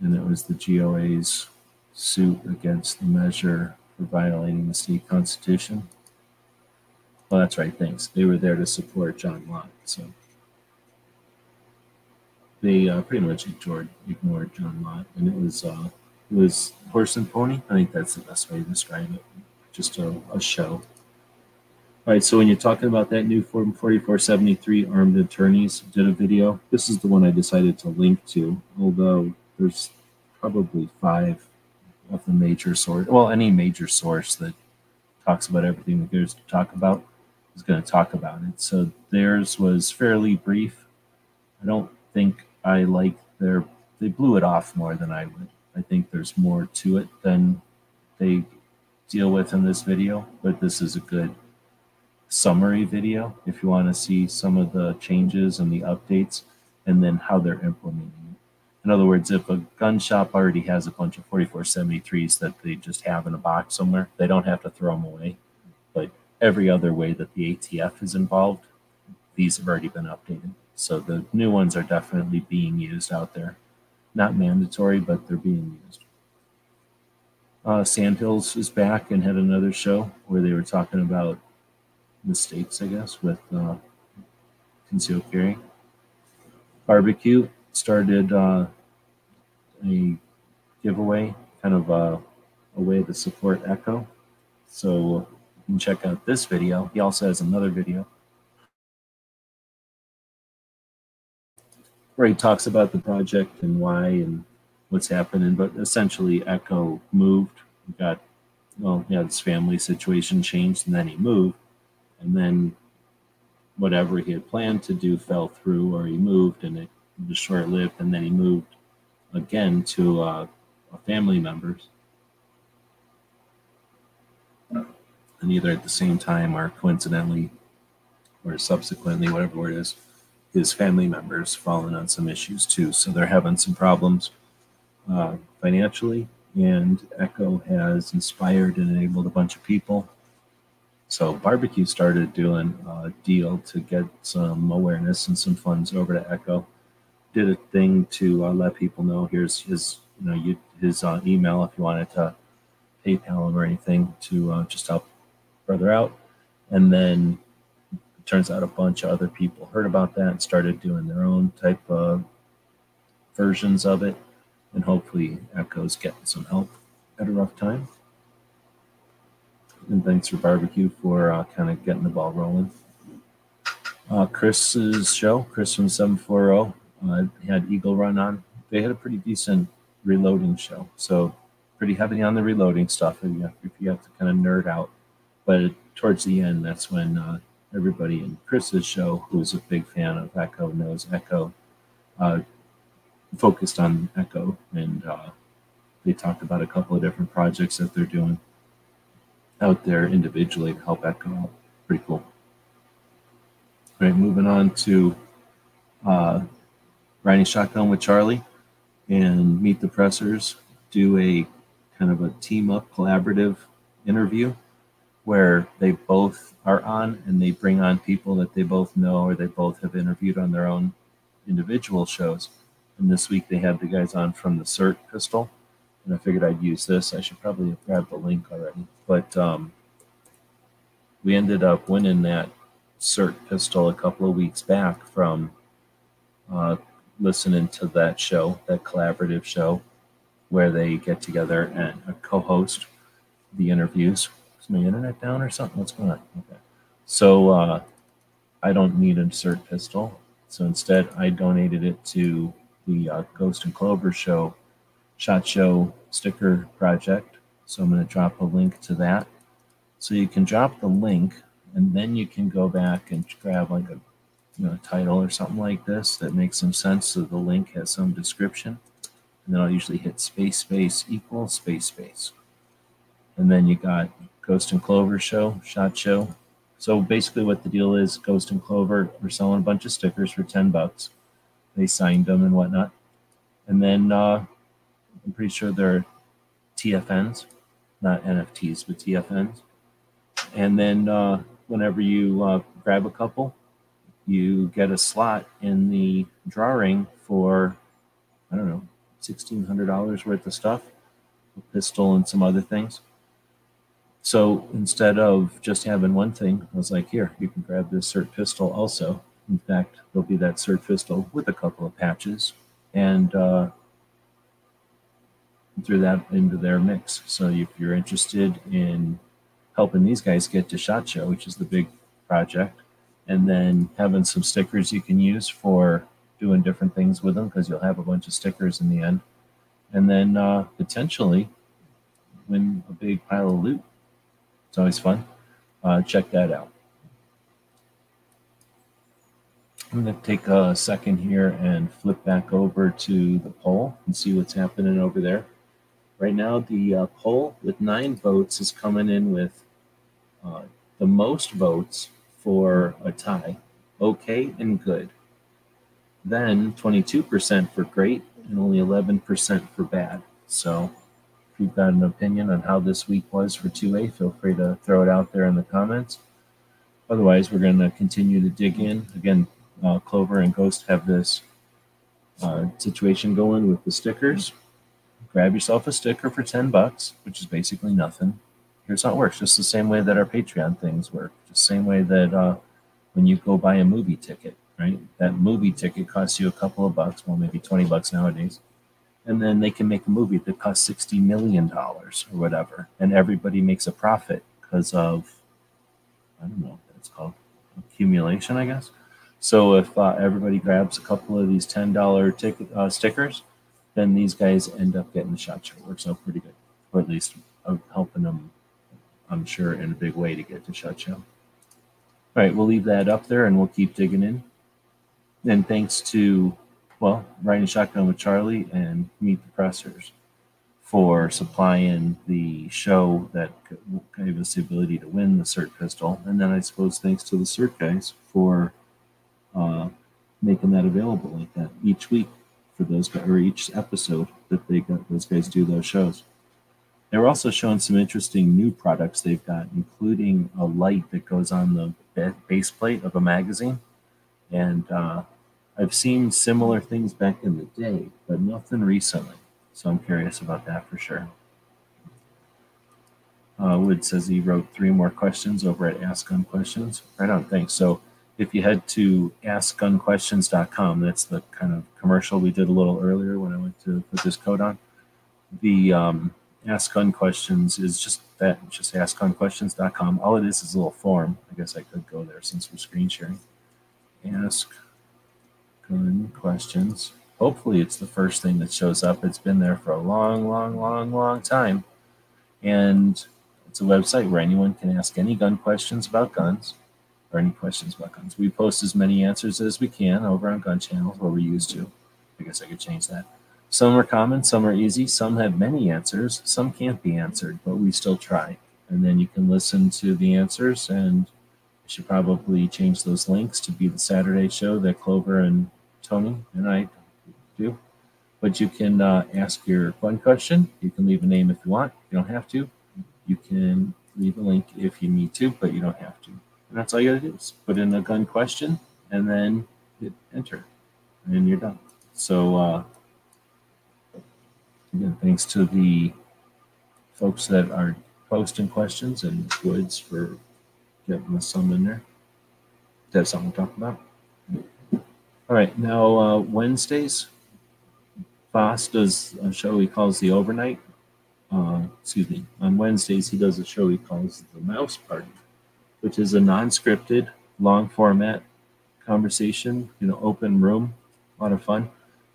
And it was the GOA's suit against the measure for violating the state constitution well, that's right. Thanks. They were there to support John Lott, so they uh, pretty much ignored ignored John Lott, and it was uh, it was horse and pony. I think that's the best way to describe it. Just a, a show. All right. So when you're talking about that new Form 4473 armed attorneys did a video. This is the one I decided to link to, although there's probably five of the major source. Well, any major source that talks about everything that there's to talk about was going to talk about it. So theirs was fairly brief. I don't think I like their, they blew it off more than I would. I think there's more to it than they deal with in this video, but this is a good summary video if you want to see some of the changes and the updates and then how they're implementing it. In other words, if a gun shop already has a bunch of 4473s that they just have in a box somewhere, they don't have to throw them away. But every other way that the ATF is involved, these have already been updated. So the new ones are definitely being used out there. Not mandatory, but they're being used. Uh, Sandhills is back and had another show where they were talking about mistakes, I guess, with uh, concealed carry. Barbecue started uh, a giveaway, kind of a, a way to support Echo. So can check out this video. He also has another video where he talks about the project and why and what's happening. But essentially, Echo moved, got, well, yeah, his family situation changed, and then he moved. And then whatever he had planned to do fell through, or he moved and it was short lived. And then he moved again to uh, a family member's and either at the same time or coincidentally or subsequently, whatever word is, his family members fallen on some issues too. So they're having some problems uh, financially, and Echo has inspired and enabled a bunch of people. So Barbecue started doing a deal to get some awareness and some funds over to Echo. did a thing to uh, let people know here's his you know you, his uh, email if you wanted to PayPal him or anything to uh, just help brother out. And then it turns out a bunch of other people heard about that and started doing their own type of versions of it. And hopefully, Echo's getting some help at a rough time. And thanks for barbecue for uh, kind of getting the ball rolling. Uh, Chris's show, Chris from 740, uh, had Eagle Run on. They had a pretty decent reloading show. So pretty heavy on the reloading stuff have, if you have to kind of nerd out. But towards the end, that's when uh, everybody in Chris's show, who's a big fan of Echo, knows Echo, uh, focused on Echo, and uh, they talked about a couple of different projects that they're doing out there individually to help Echo out. Pretty cool. All right, moving on to uh, riding shotgun with Charlie and Meet the Pressers do a kind of a team up collaborative interview where they both are on and they bring on people that they both know or they both have interviewed on their own individual shows. And this week they had the guys on from the CERT pistol. And I figured I'd use this. I should probably have grabbed the link already. But um, we ended up winning that CERT pistol a couple of weeks back from uh, listening to that show, that collaborative show, where they get together and co-host the interviews. My internet down or something? What's going on? Okay. So uh, I don't need a CERT pistol. So instead, I donated it to the uh, Ghost and Clover show, Shot Show sticker project. So I'm going to drop a link to that. So you can drop the link, and then you can go back and grab like a you know title or something like this that makes some sense. So the link has some description and then I'll usually hit space space equal space space. And then you got Ghost and Clover show, Shot Show. So basically, what the deal is, Ghost and Clover are selling a bunch of stickers for ten bucks. They signed them and whatnot, and then uh, I'm pretty sure they're TFNs, not NFTs, but TFNs. And then uh, whenever you uh, grab a couple, you get a slot in the drawing for I don't know $1,600 worth of stuff, a pistol and some other things. So instead of just having one thing, I was like, here, you can grab this CERT pistol also. In fact, there'll be that CERT pistol with a couple of patches and uh, threw that into their mix. So if you're interested in helping these guys get to SHOT Show, which is the big project, and then having some stickers you can use for doing different things with them because you'll have a bunch of stickers in the end. And then uh, potentially win a big pile of loot. It's always fun. Uh, check that out. I'm going to take a second here and flip back over to the poll and see what's happening over there. Right now, the uh, poll with nine votes is coming in with uh, the most votes for a tie, okay and good. Then 22% for great and only 11% for bad. So you've got an opinion on how this week was for 2A, feel free to throw it out there in the comments. Otherwise, we're going to continue to dig in. Again, uh, Clover and Ghost have this uh, situation going with the stickers. Grab yourself a sticker for 10 bucks, which is basically nothing. Here's how it works just the same way that our Patreon things work, just the same way that uh, when you go buy a movie ticket right? That movie ticket costs you a couple of bucks, well, maybe 20 bucks nowadays. And then they can make a movie that costs $60 million or whatever. And everybody makes a profit because of, I don't know what that's called, accumulation, I guess. So if uh, everybody grabs a couple of these $10 ticket uh, stickers, then these guys end up getting the shot show. It works out pretty good, or at least uh, helping them, I'm sure, in a big way to get to shot show. All right, we'll leave that up there and we'll keep digging in and thanks to, well, Riding Shotgun with Charlie and Meet the Pressers for supplying the show that gave us the ability to win the CERT pistol. And then I suppose thanks to the CERT guys for uh, making that available like that each week for those guys, or each episode that they got those guys do those shows. They were also showing some interesting new products they've got, including a light that goes on the base plate of a magazine and uh, I've seen similar things back in the day, but nothing recently. So I'm curious about that for sure. Uh, Wood says he wrote three more questions over at Ask Gun Questions. Right on, thanks. So if you head to askgunquestions.com, that's the kind of commercial we did a little earlier when I went to put this code on. The um, Ask Gun Questions is just that, just askgunquestions.com. All it is is a little form. I guess I could go there since we're screen sharing. Ask Gun Questions. Hopefully, it's the first thing that shows up. It's been there for a long, long, long, long time. And it's a website where anyone can ask any gun questions about guns or any questions about guns. We post as many answers as we can over on gun channels where we used to. I guess I could change that. Some are common, some are easy, some have many answers, some can't be answered, but we still try. And then you can listen to the answers and I should probably change those links to be the Saturday show that Clover and Tony and I do. But you can uh, ask your one question. You can leave a name if you want. You don't have to. You can leave a link if you need to, but you don't have to. And that's all you gotta do is put in a gun question and then hit enter, and you're done. So uh, again, thanks to the folks that are posting questions and Woods for getting us some in there. That's something to talk about. All right, now uh, Wednesdays, Foss does a show he calls the Overnight. Uh, excuse me. On Wednesdays, he does a show he calls the Mouse Party which is a non-scripted, long format conversation, you know, open room, a lot of fun.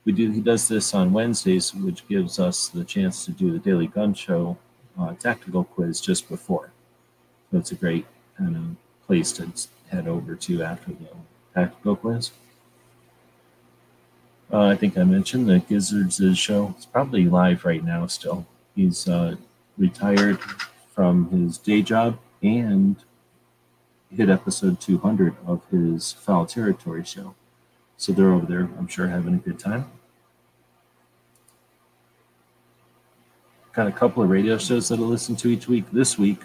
We do. He does this on Wednesdays, which gives us the chance to do the Daily Gun Show uh, tactical quiz just before. So it's a great kind of place to head over to after the tactical quiz. Uh, I think I mentioned that Gizzards' show. It's probably live right now still. He's uh, retired from his day job and hit episode 200 of his Foul Territory show. So they're over there, I'm sure, having a good time. Got a couple of radio shows that I listen to each week. This week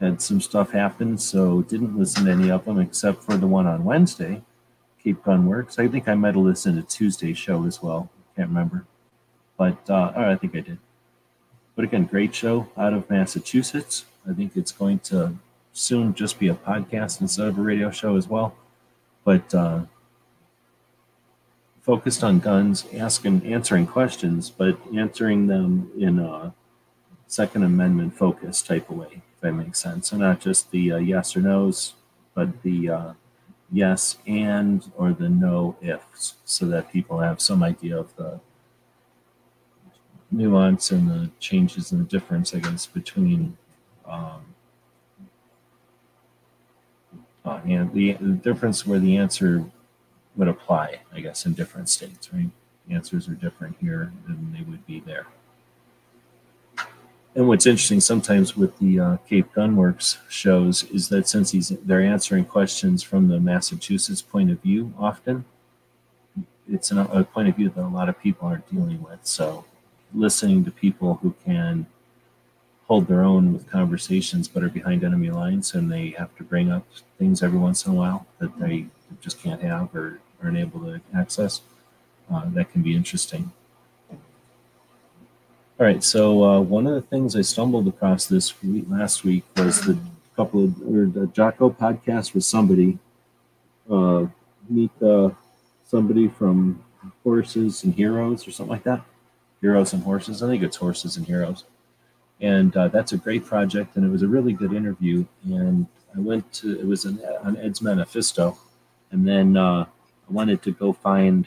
had some stuff happen, so didn't listen to any of them except for the one on Wednesday, Cape Gun Works. I think I might have listened to Tuesday's show as well. Can't remember. But uh, oh, I think I did. But again, great show out of Massachusetts. I think it's going to soon just be a podcast instead of a radio show as well. But uh, focused on guns, asking, answering questions, but answering them in a Second Amendment focus type of way, if that makes sense. So not just the uh, yes or no's, but the uh, yes and or the no ifs, so that people have some idea of the nuance and the changes and the difference, I guess, between um, uh, and the, the difference where the answer would apply, I guess, in different states, right? The answers are different here than they would be there. And what's interesting sometimes with the uh, Cape Gunworks shows is that since he's they're answering questions from the Massachusetts point of view, often it's an, a point of view that a lot of people aren't dealing with. So, listening to people who can hold their own with conversations but are behind enemy lines and they have to bring up things every once in a while that they just can't have or aren't able to access. Uh, that can be interesting. All right, so uh, one of the things I stumbled across this week, last week was the couple of or the Jocko podcast with somebody uh, meet uh, somebody from Horses and Heroes or something like that. Heroes and Horses. I think it's Horses and Heroes and uh, that's a great project and it was a really good interview and i went to it was an, on ed's manifesto and then uh, i wanted to go find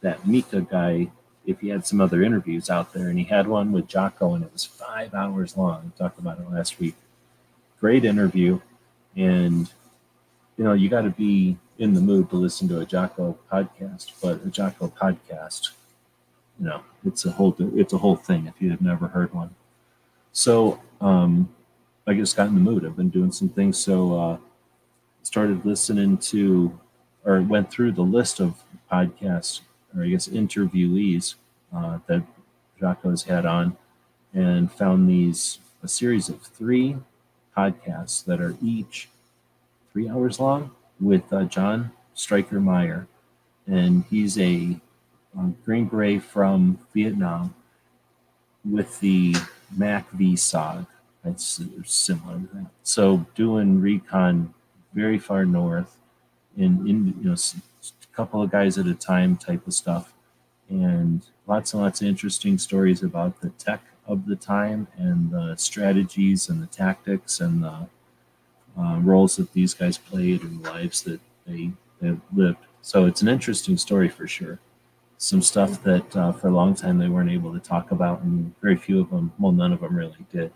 that Micah guy if he had some other interviews out there and he had one with jocko and it was five hours long we talked about it last week great interview and you know you got to be in the mood to listen to a jocko podcast but a jocko podcast you know it's a whole it's a whole thing if you have never heard one so um, I just got in the mood. I've been doing some things. So uh, started listening to, or went through the list of podcasts, or I guess interviewees uh, that Jocko's had on, and found these a series of three podcasts that are each three hours long with uh, John Stryker Meyer. and he's a, a Green Beret from Vietnam with the MACV-SOG. It's similar to that. So doing recon very far north in, in you know a couple of guys at a time type of stuff, and lots and lots of interesting stories about the tech of the time and the strategies and the tactics and the uh, roles that these guys played and the lives that they, they lived. So it's an interesting story for sure. Some stuff that uh, for a long time they weren't able to talk about, and very few of them, well, none of them really did.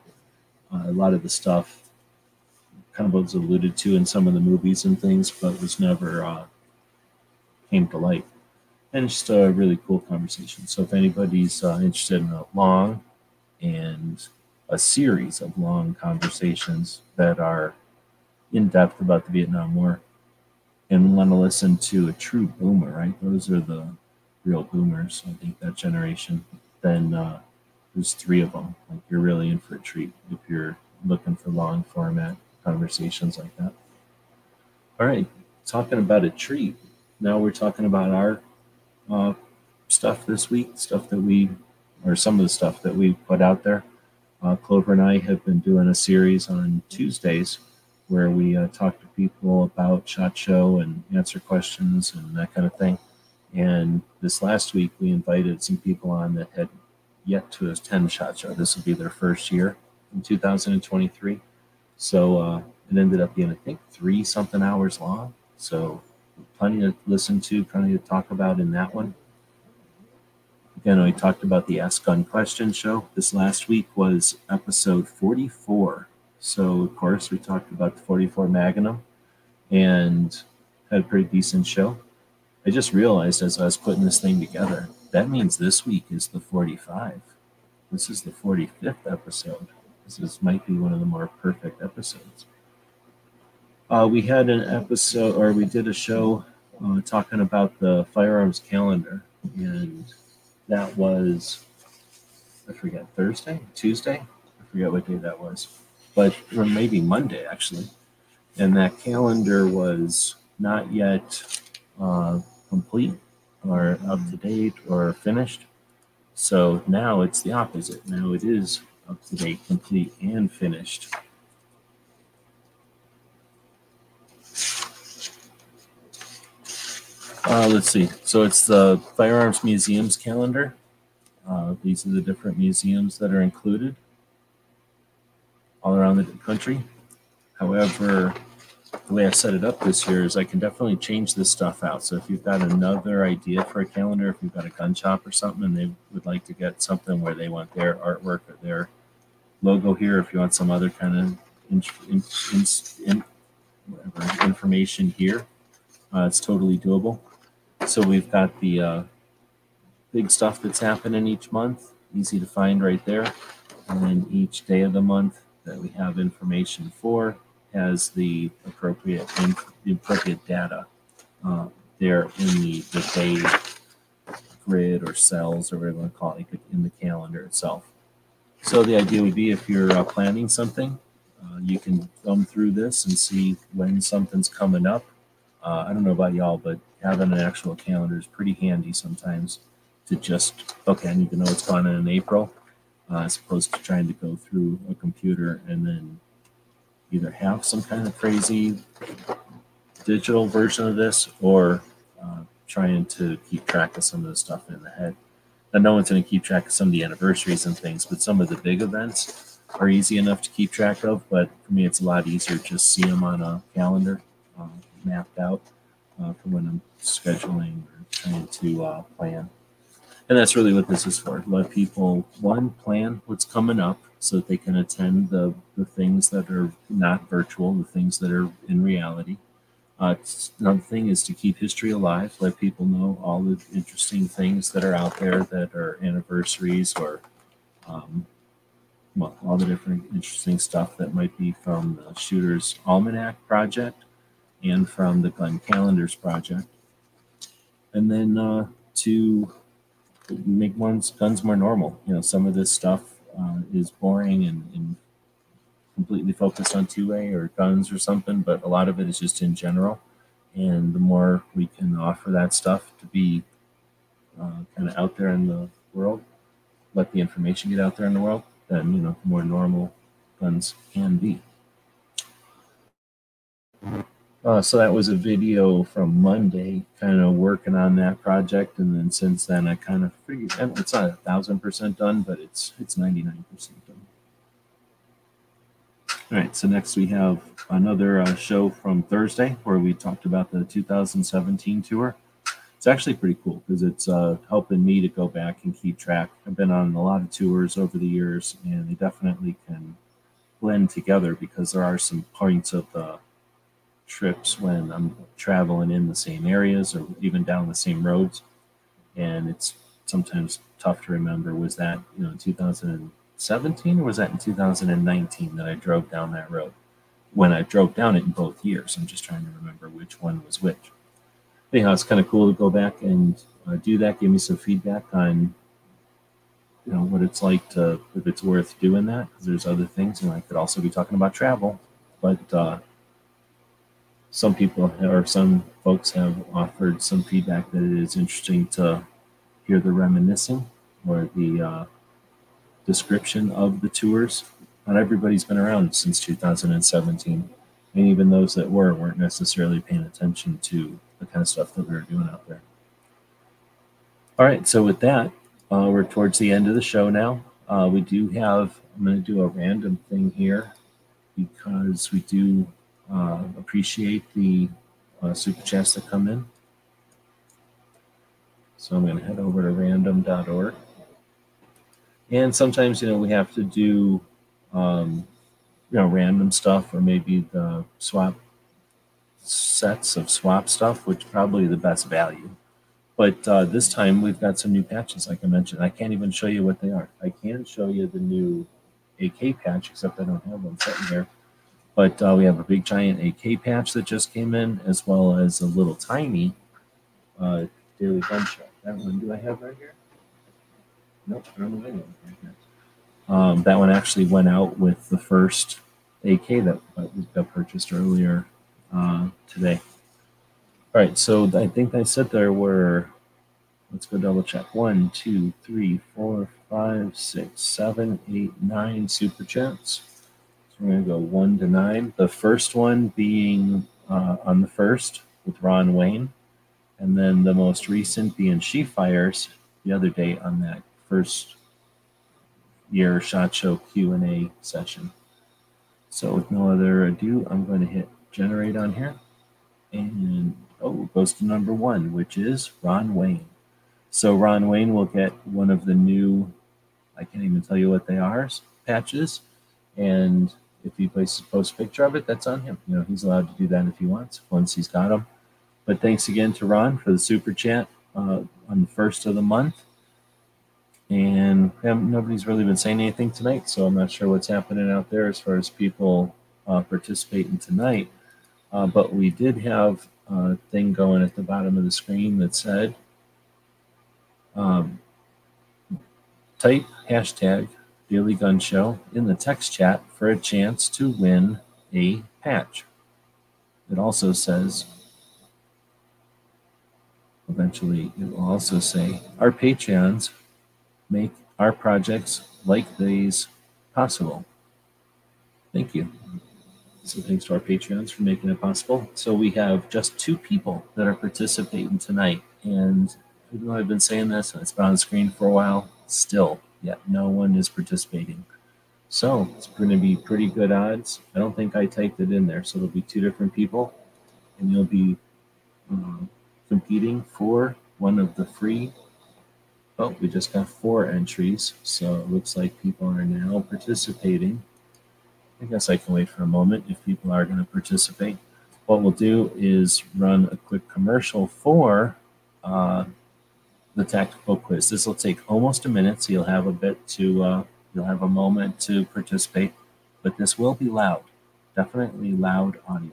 Uh, a lot of the stuff kind of was alluded to in some of the movies and things, but was never uh, came to light. And just a really cool conversation. So if anybody's uh, interested in a long and a series of long conversations that are in depth about the Vietnam War and want to listen to a true boomer, right? Those are the real boomers. I think that generation. Then uh, there's three of them. Like you're really in for a treat if you're looking for long format conversations like that. All right, talking about a treat. Now we're talking about our uh, stuff this week, stuff that we, or some of the stuff that we put out there. Uh, Clover and I have been doing a series on Tuesdays where we uh, talk to people about SHOT Show and answer questions and that kind of thing. And this last week, we invited some people on that had yet to attend SHOT Show. This will be their first year in 2023. So uh, it ended up being, I think, three something hours long. So plenty to listen to, plenty to talk about in that one. Again, we talked about the Ask Gun Question show. This last week was episode 44. So, of course, we talked about the 44 Magnum and had a pretty decent show. I just realized as I was putting this thing together, that means this week is the 45. This is the 45th episode. This is, might be one of the more perfect episodes. Uh, we had an episode, or we did a show uh, talking about the firearms calendar, and that was, I forget, Thursday, Tuesday? I forget what day that was, but or maybe Monday actually. And that calendar was not yet uh, complete or up to date or finished. So now it's the opposite. Now it is up to date, complete, and finished. Uh, let's see. So it's the Firearms Museums calendar. Uh, these are the different museums that are included all around the country. However, the way I set it up this year is I can definitely change this stuff out. So if you've got another idea for a calendar, if you've got a gun shop or something and they would like to get something where they want their artwork or their logo here, if you want some other kind of in, in, in, whatever, information here, uh, it's totally doable. So we've got the uh, big stuff that's happening each month, easy to find right there. And then each day of the month that we have information for has the appropriate the appropriate data uh, there in the, the day grid or cells or whatever you want to call it in the calendar itself. So the idea would be if you're uh, planning something, uh, you can thumb through this and see when something's coming up. Uh, I don't know about y'all, but having an actual calendar is pretty handy sometimes to just, okay, I need to know what's going on in April, uh, as opposed to trying to go through a computer and then either have some kind of crazy digital version of this or uh, trying to keep track of some of the stuff in the head. And no one's going to keep track of some of the anniversaries and things, but some of the big events are easy enough to keep track of. But for me, it's a lot easier just see them on a calendar uh, mapped out uh, for when I'm scheduling or trying to uh, plan. And that's really what this is for. Let people, one, plan what's coming up so that they can attend the, the things that are not virtual, the things that are in reality. Uh, another thing is to keep history alive, let people know all the interesting things that are out there that are anniversaries or, um, well, all the different interesting stuff that might be from the Shooter's Almanac project and from the Glenn Calendars project. And then uh, to make one's guns more normal. You know, some of this stuff uh, is boring and, and, completely focused on 2A or guns or something, but a lot of it is just in general. And the more we can offer that stuff to be uh, kind of out there in the world, let the information get out there in the world, then you know more normal guns can be. Uh, so that was a video from Monday, kind of working on that project, and then since then I kind of figured it's not a thousand percent done, but it's it's ninety nine percent done. All right, so next we have another uh, show from Thursday where we talked about the 2017 tour. It's actually pretty cool because it's uh, helping me to go back and keep track. I've been on a lot of tours over the years, and they definitely can blend together because there are some points of the trips when I'm traveling in the same areas or even down the same roads, and it's sometimes tough to remember. Was that you know 2017 or was that in 2019 that I drove down that road? When I drove down it in both years, I'm just trying to remember which one was which. Anyhow, it's kind of cool to go back and uh, do that. Give me some feedback on you know what it's like to if it's worth doing that because there's other things and i could also be talking about travel but uh, some people or some folks have offered some feedback that it is interesting to hear the reminiscing or the uh, description of the tours not everybody's been around since 2017 and even those that were weren't necessarily paying attention to the kind of stuff that we were doing out there all right so with that uh, we're towards the end of the show now. Uh, we do have, I'm going to do a random thing here because we do uh, appreciate the uh, super chats that come in. So I'm going to head over to random.org. And sometimes, you know, we have to do, um, you know, random stuff or maybe the swap sets of swap stuff, which probably the best value. But uh, this time we've got some new patches, like I mentioned. I can't even show you what they are. I can show you the new AK patch, except I don't have one sitting here. But uh, we have a big giant AK patch that just came in, as well as a little tiny uh, Daily Gun Show. That one do I have right here? Nope, I don't have anyone right here. Um, that one actually went out with the first AK that, that got purchased earlier uh, today. All right, so I think I said there were, let's go double check. One, two, three, four, five, six, seven, eight, nine super chats. We're going to go one to nine. The first one being uh, on the first with Ron Wayne, and then the most recent being She Fires the other day on that first year SHOT Show Q&A session. So with no other ado, I'm going to hit generate on here. And oh, goes to number one, which is Ron Wayne. So Ron Wayne will get one of the new, I can't even tell you what they are, patches. And if he places post a picture of it, that's on him. You know, he's allowed to do that if he wants, once he's got them. But thanks again to Ron for the super chat uh, on the first of the month. And nobody's really been saying anything tonight, so I'm not sure what's happening out there as far as people uh, participating tonight. Uh, but we did have a thing going at the bottom of the screen that said um, type hashtag Daily Gun Show in the text chat for a chance to win a patch. It also says, eventually, it will also say, our Patreons make our projects like these possible. Thank you. So thanks to our Patreons for making it possible. So we have just two people that are participating tonight. And even though I've been saying this and it's been on the screen for a while, still, yet no one is participating. So it's going to be pretty good odds. I don't think I typed it in there. So it'll be two different people. And you'll be um, competing for one of the free. Oh, we just got four entries. So it looks like people are now participating. I guess I can wait for a moment if people are going to participate. What we'll do is run a quick commercial for uh, the tactical quiz. This will take almost a minute, so you'll have a bit to, uh, you'll have a moment to participate, but this will be loud, definitely loud audio.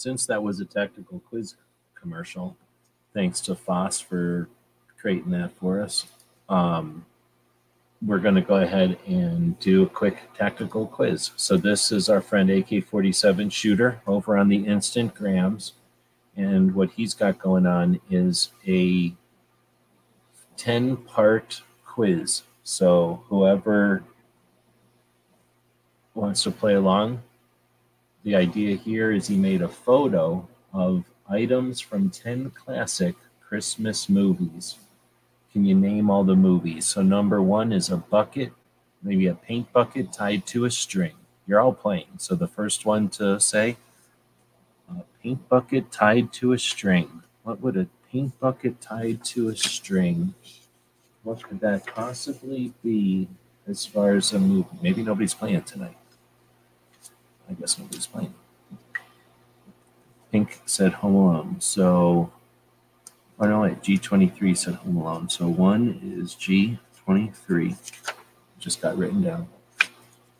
Since that was a tactical quiz commercial, thanks to Foss for creating that for us. Um, we're going to go ahead and do a quick tactical quiz. So this is our friend AK-47 shooter over on the Instant Grams. And what he's got going on is a 10 part quiz. So whoever wants to play along, the idea here is he made a photo of items from 10 classic Christmas movies. Can you name all the movies? So number one is a bucket, maybe a paint bucket tied to a string. You're all playing. So the first one to say, a paint bucket tied to a string. What would a paint bucket tied to a string? What could that possibly be as far as a movie? Maybe nobody's playing tonight. I guess nobody's playing. Pink said Home Alone. So, oh no, wait, G23 said Home Alone. So one is G23. Just got written down.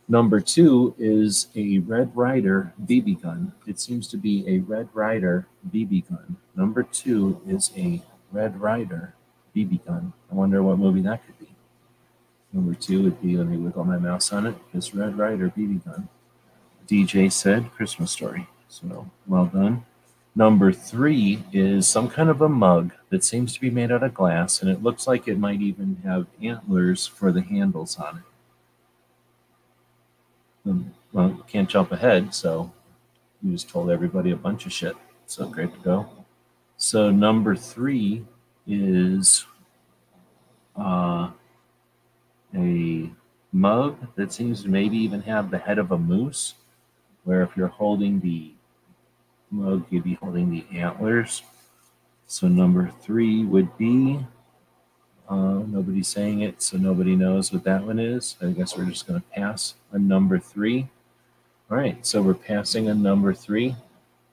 Number two is a Red Ryder BB gun. It seems to be a Red Ryder BB gun. Number two is a Red Ryder BB gun. I wonder what movie that could be. Number two would be, let me wiggle my mouse on it, this Red Ryder BB gun. DJ said Christmas story. So well done. Number three is some kind of a mug that seems to be made out of glass, and it looks like it might even have antlers for the handles on it. Um, well, can't jump ahead, so you just told everybody a bunch of shit. So great to go. So number three is uh, a mug that seems to maybe even have the head of a moose, where if you're holding the mug, you'd be holding the antlers. So number three would be, uh, nobody's saying it, so nobody knows what that one is. I guess we're just going to pass a number three. All right, so we're passing a number three.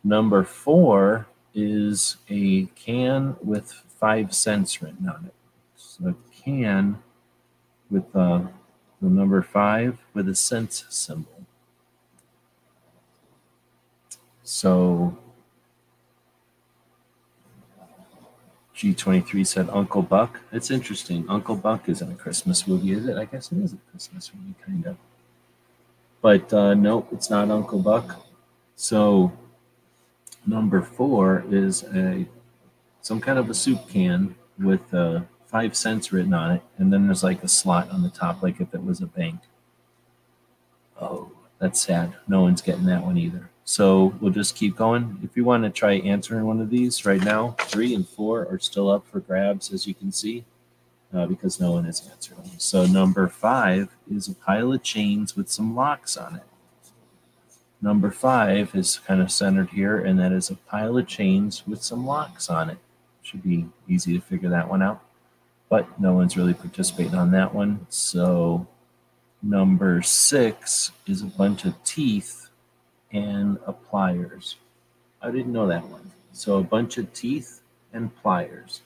Number four is a can with five cents written on it. So a can with uh, the number five with a cents symbol. So G23 said Uncle Buck. It's interesting. Uncle Buck isn't a Christmas movie, is it? I guess it is a Christmas movie, kind of. But uh, nope, it's not Uncle Buck. So number four is a some kind of a soup can with uh, five cents written on it, and then there's like a slot on the top, like if it was a bank. Oh, that's sad. No one's getting that one either. So we'll just keep going. If you want to try answering one of these right now, three and four are still up for grabs, as you can see, uh, because no one has answered them. So number five is a pile of chains with some locks on it. Number five is kind of centered here, and that is a pile of chains with some locks on it. Should be easy to figure that one out, but no one's really participating on that one. So number six is a bunch of teeth and a pliers. I didn't know that one. So a bunch of teeth and pliers.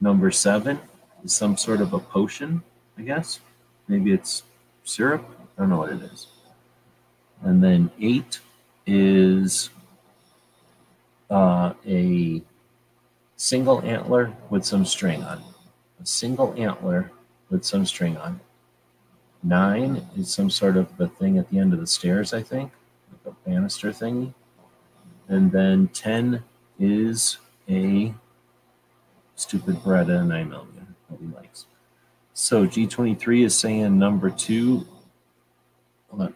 Number seven is some sort of a potion, I guess. Maybe it's syrup. I don't know what it is. And then eight is uh, a single antler with some string on it. A single antler with some string on it. Nine is some sort of a thing at the end of the stairs, I think a banister thingy. And then 10 is a stupid Beretta 9 millimeter that he likes. So G23 is saying number two. Hold on.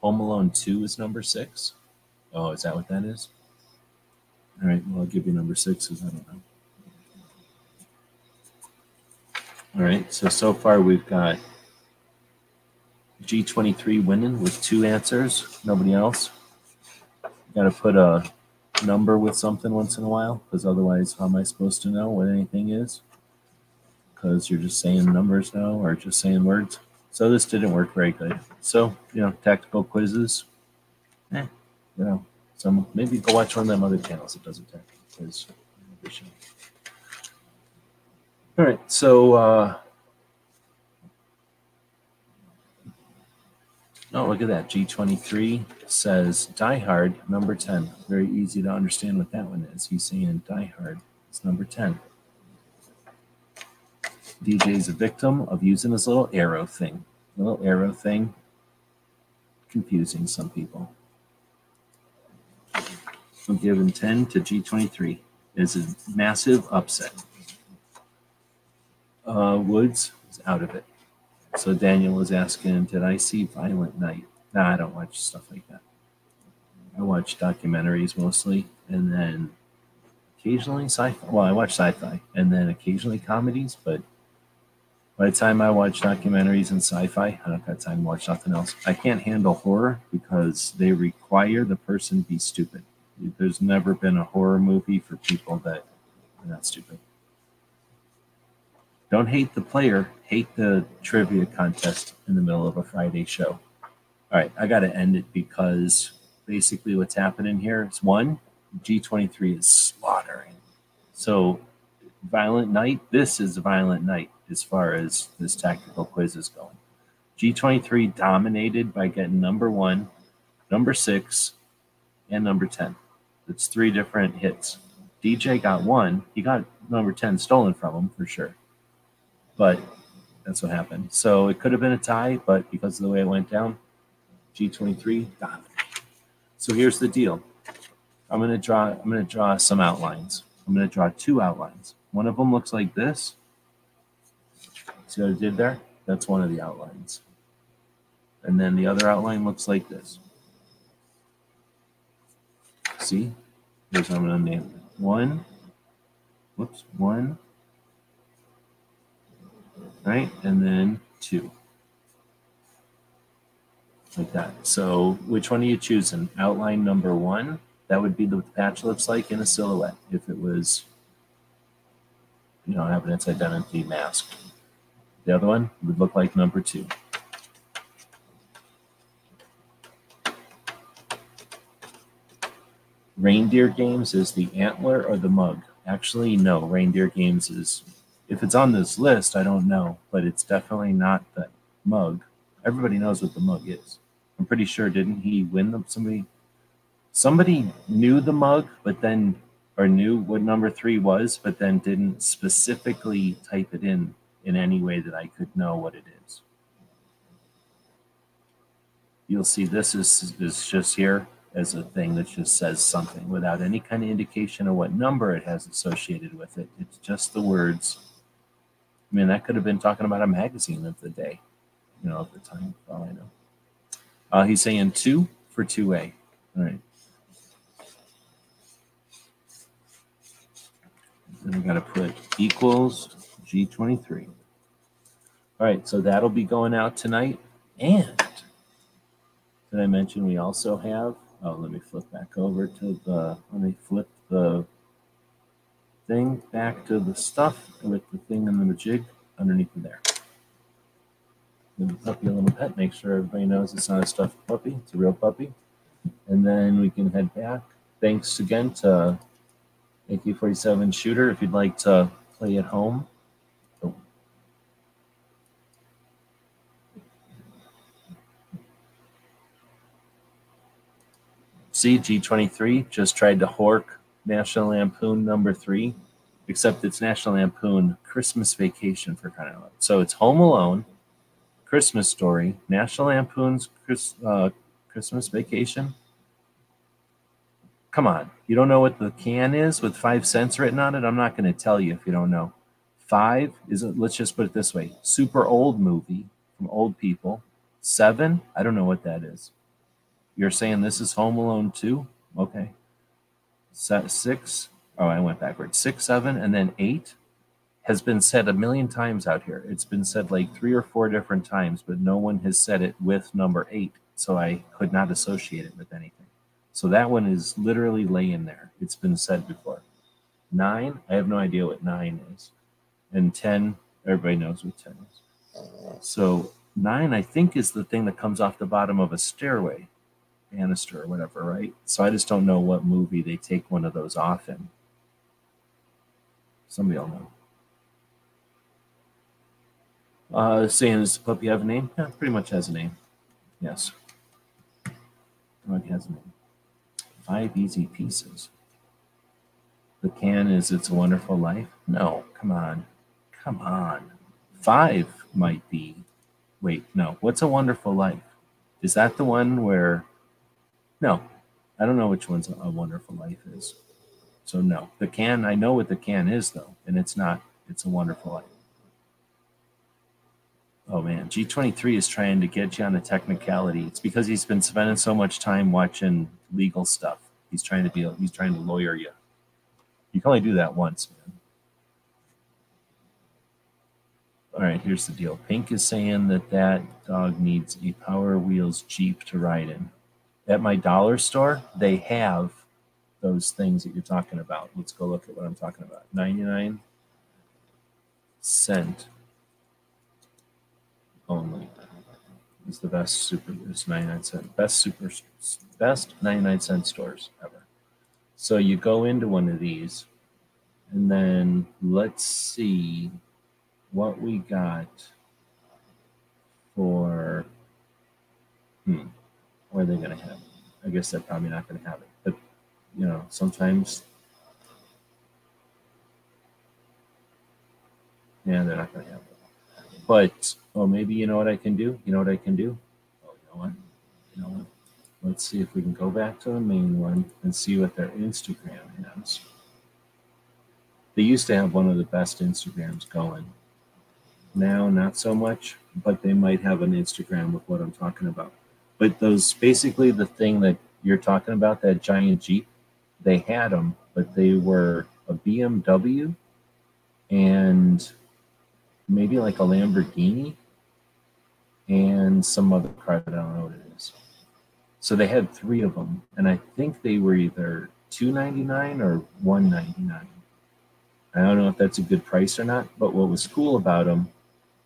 Home Alone 2 is number six. Oh, is that what that is? All right, well, I'll give you number six because I don't know. All right, so so far we've got G23 winning with two answers. Nobody else. Got to put a number with something once in a while because otherwise, how am I supposed to know what anything is? Because you're just saying numbers now or just saying words. So this didn't work very good. So, you know, tactical quizzes. Eh, you know, some maybe go watch one of them other channels that does a tactical quiz. All right, so uh, Oh, look at that. G23 says Die Hard, number 10. Very easy to understand what that one is. He's saying Die Hard. It's number 10. DJ's a victim of using this little arrow thing. Little arrow thing. Confusing some people. I'm giving 10 to G23. It is a massive upset. Uh, Woods is out of it. So Daniel was asking, did I see Violent Night? No, I don't watch stuff like that. I watch documentaries mostly, and then occasionally sci-fi. Well, I watch sci-fi, and then occasionally comedies. But by the time I watch documentaries and sci-fi, I don't got time to watch nothing else. I can't handle horror because they require the person be stupid. There's never been a horror movie for people that are not stupid. Don't hate the player, hate the trivia contest in the middle of a Friday show. All right, I got to end it because basically what's happening here is one, G23 is slaughtering. So, Violent Night, this is Violent Night as far as this tactical quiz is going. G23 dominated by getting number one, number six, and number 10. It's three different hits. DJ got one. He got number 10 stolen from him for sure. But that's what happened. So it could have been a tie, but because of the way it went down, G23 dominated. So here's the deal. I'm gonna draw. I'm gonna draw some outlines. I'm gonna draw two outlines. One of them looks like this. See what I did there? That's one of the outlines. And then the other outline looks like this. See? Here's what I'm gonna name it. One. Whoops. One. Right, and then two like that. So which one are you choosing? Outline number one, that would be what the patch looks like in a silhouette if it was, you know, having its identity masked. The other one would look like number two. Reindeer Games is the antler or the mug? Actually, no. Reindeer Games is, if it's on this list, I don't know, but it's definitely not the mug. Everybody knows what the mug is. I'm pretty sure didn't he win them? Somebody, somebody knew the mug, but then or knew what number three was, but then didn't specifically type it in in any way that I could know what it is. You'll see this is is just here as a thing that just says something without any kind of indication of what number it has associated with it. It's just the words. I mean, that could have been talking about a magazine of the day, you know, at the time, all I know. Uh, he's saying two for 2A. All right. Then we got to put equals G23. All right, so that'll be going out tonight. And did I mention we also have, oh, let me flip back over to the, let me flip the thing back to the stuff with the thing in the jig underneath there the puppy a little pet, make sure everybody knows it's not a stuffed puppy, it's a real puppy. And then we can head back. Thanks again to AK 47 Shooter if you'd like to play at home. Oh. CG23 just tried to hork National Lampoon number three, except it's National Lampoon Christmas Vacation for kind of so it's Home Alone, Christmas Story, National Lampoon's Chris, uh, Christmas Vacation. Come on, you don't know what the can is with five cents written on it? I'm not going to tell you if you don't know. Five is, let's just put it this way super old movie from old people. Seven, I don't know what that is. You're saying this is Home Alone 2? Okay. Six, oh, I went backwards. Six, seven, and then eight has been said a million times out here. It's been said like three or four different times, but no one has said it with number eight. So I could not associate it with anything. So that one is literally laying there. It's been said before. Nine, I have no idea what nine is. And 10, everybody knows what 10 is. So nine, I think, is the thing that comes off the bottom of a stairway, banister or whatever, right? So I just don't know what movie they take one of those off in. Somebody will know. Uh, saying does the puppy have a name? Yeah, pretty much has a name. Yes. Dog has a name. Five easy pieces. The can is It's a Wonderful Life? No, come on. Come on. Five might be. Wait, no. What's a Wonderful Life? Is that the one where. No, I don't know which one's a Wonderful Life is. So, no. The can, I know what the can is, though, and it's not. It's a Wonderful Life. Oh man, G23 is trying to get you on a technicality. It's because he's been spending so much time watching legal stuff. He's trying to be he's trying to lawyer you. You can only do that once, man. All right, here's the deal. Pink is saying that that dog needs a Power Wheels Jeep to ride in. At my dollar store, they have those things that you're talking about. Let's go look at what I'm talking about. 99 cent only is the best super is 99 cent best super best 99 cent stores ever so you go into one of these and then let's see what we got for hmm are they going to have it i guess they're probably not going to have it but you know sometimes yeah they're not going to have it but oh, maybe you know what I can do. You know what I can do. Oh, you know what? You know what? Let's see if we can go back to the main one and see what their Instagram has. They used to have one of the best Instagrams going. Now, not so much, but they might have an Instagram with what I'm talking about. But those basically the thing that you're talking about, that giant Jeep, they had them, but they were a BMW and maybe like a Lamborghini and some other car that I don't know what it is. So they had three of them, and I think they were either two ninety nine or one ninety nine. I don't know if that's a good price or not, but what was cool about them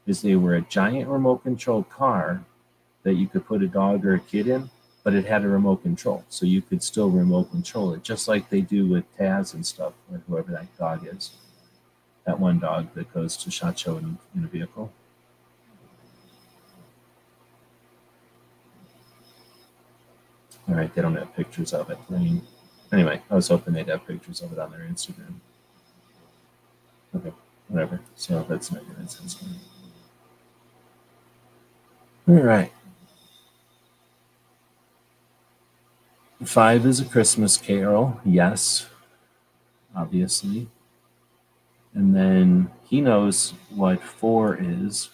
is they were a giant remote control car that you could put a dog or a kid in, but it had a remote control, so you could still remote control it, just like they do with Taz and stuff, or whoever that dog is that one dog that goes to SHOT Show in, in a vehicle. All right, they don't have pictures of it. I mean, anyway, I was hoping they'd have pictures of it on their Instagram. Okay, whatever. So that's not good. That's All right. Five is a Christmas carol. Yes, obviously. And then he knows what four is.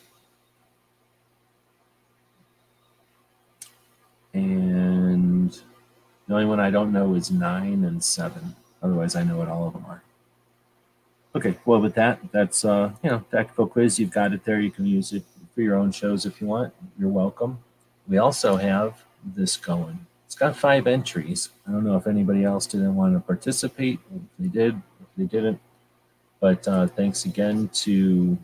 And the only one I don't know is nine and seven. Otherwise, I know what all of them are. Okay, well, with that, that's uh, you know, tactical quiz. You've got it there. You can use it for your own shows if you want. You're welcome. We also have this going. It's got five entries. I don't know if anybody else didn't want to participate. If they did, if they didn't, but uh, thanks again to,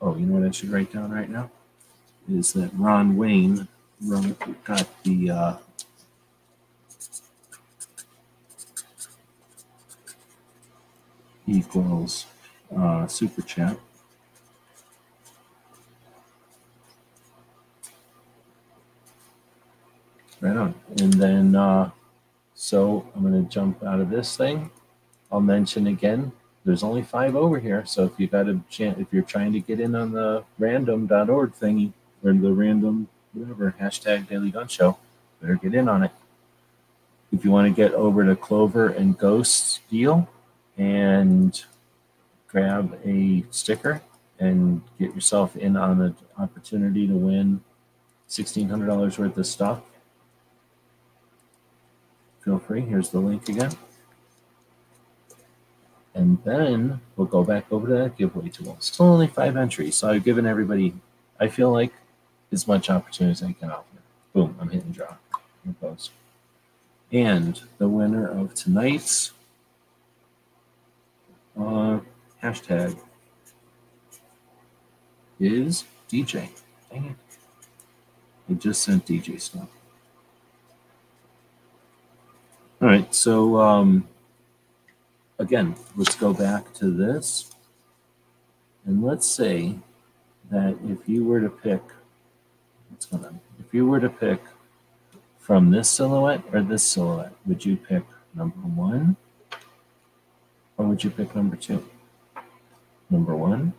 oh, you know what I should write down right now? Is that Ron Wayne got the uh, equals uh, super chat. Right on. And then, uh, so I'm going to jump out of this thing. I'll mention again there's only five over here. So if you've got a chance, if you're trying to get in on the random.org thingy or the random whatever hashtag Daily Gun Show, better get in on it. If you want to get over to Clover and Ghosts deal and grab a sticker and get yourself in on the opportunity to win $1,600 worth of stuff, feel free. Here's the link again. And then we'll go back over to that giveaway tool. Still only five entries, so I've given everybody, I feel like, as much opportunity as I can offer. Boom, I'm hitting draw. Here goes. And the winner of tonight's uh, hashtag is DJ. Dang it. I just sent DJ stuff. All right, so um, again, let's go back to this. And let's say that if you were to pick, what's going on? If you were to pick from this silhouette or this silhouette? Would you pick number one or would you pick number two? Number one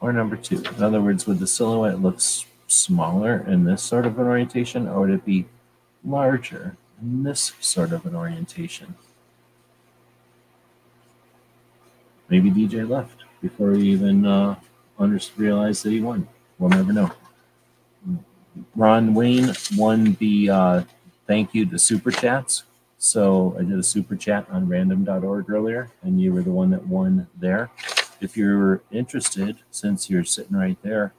or number two? In other words, would the silhouette look smaller in this sort of an orientation or would it be larger in this sort of an orientation? Maybe DJ left before he even uh, realized that he won. We'll never know. Ron Wayne won the uh, thank you to super chats. So I did a super chat on random.org earlier, and you were the one that won there. If you're interested, since you're sitting right there,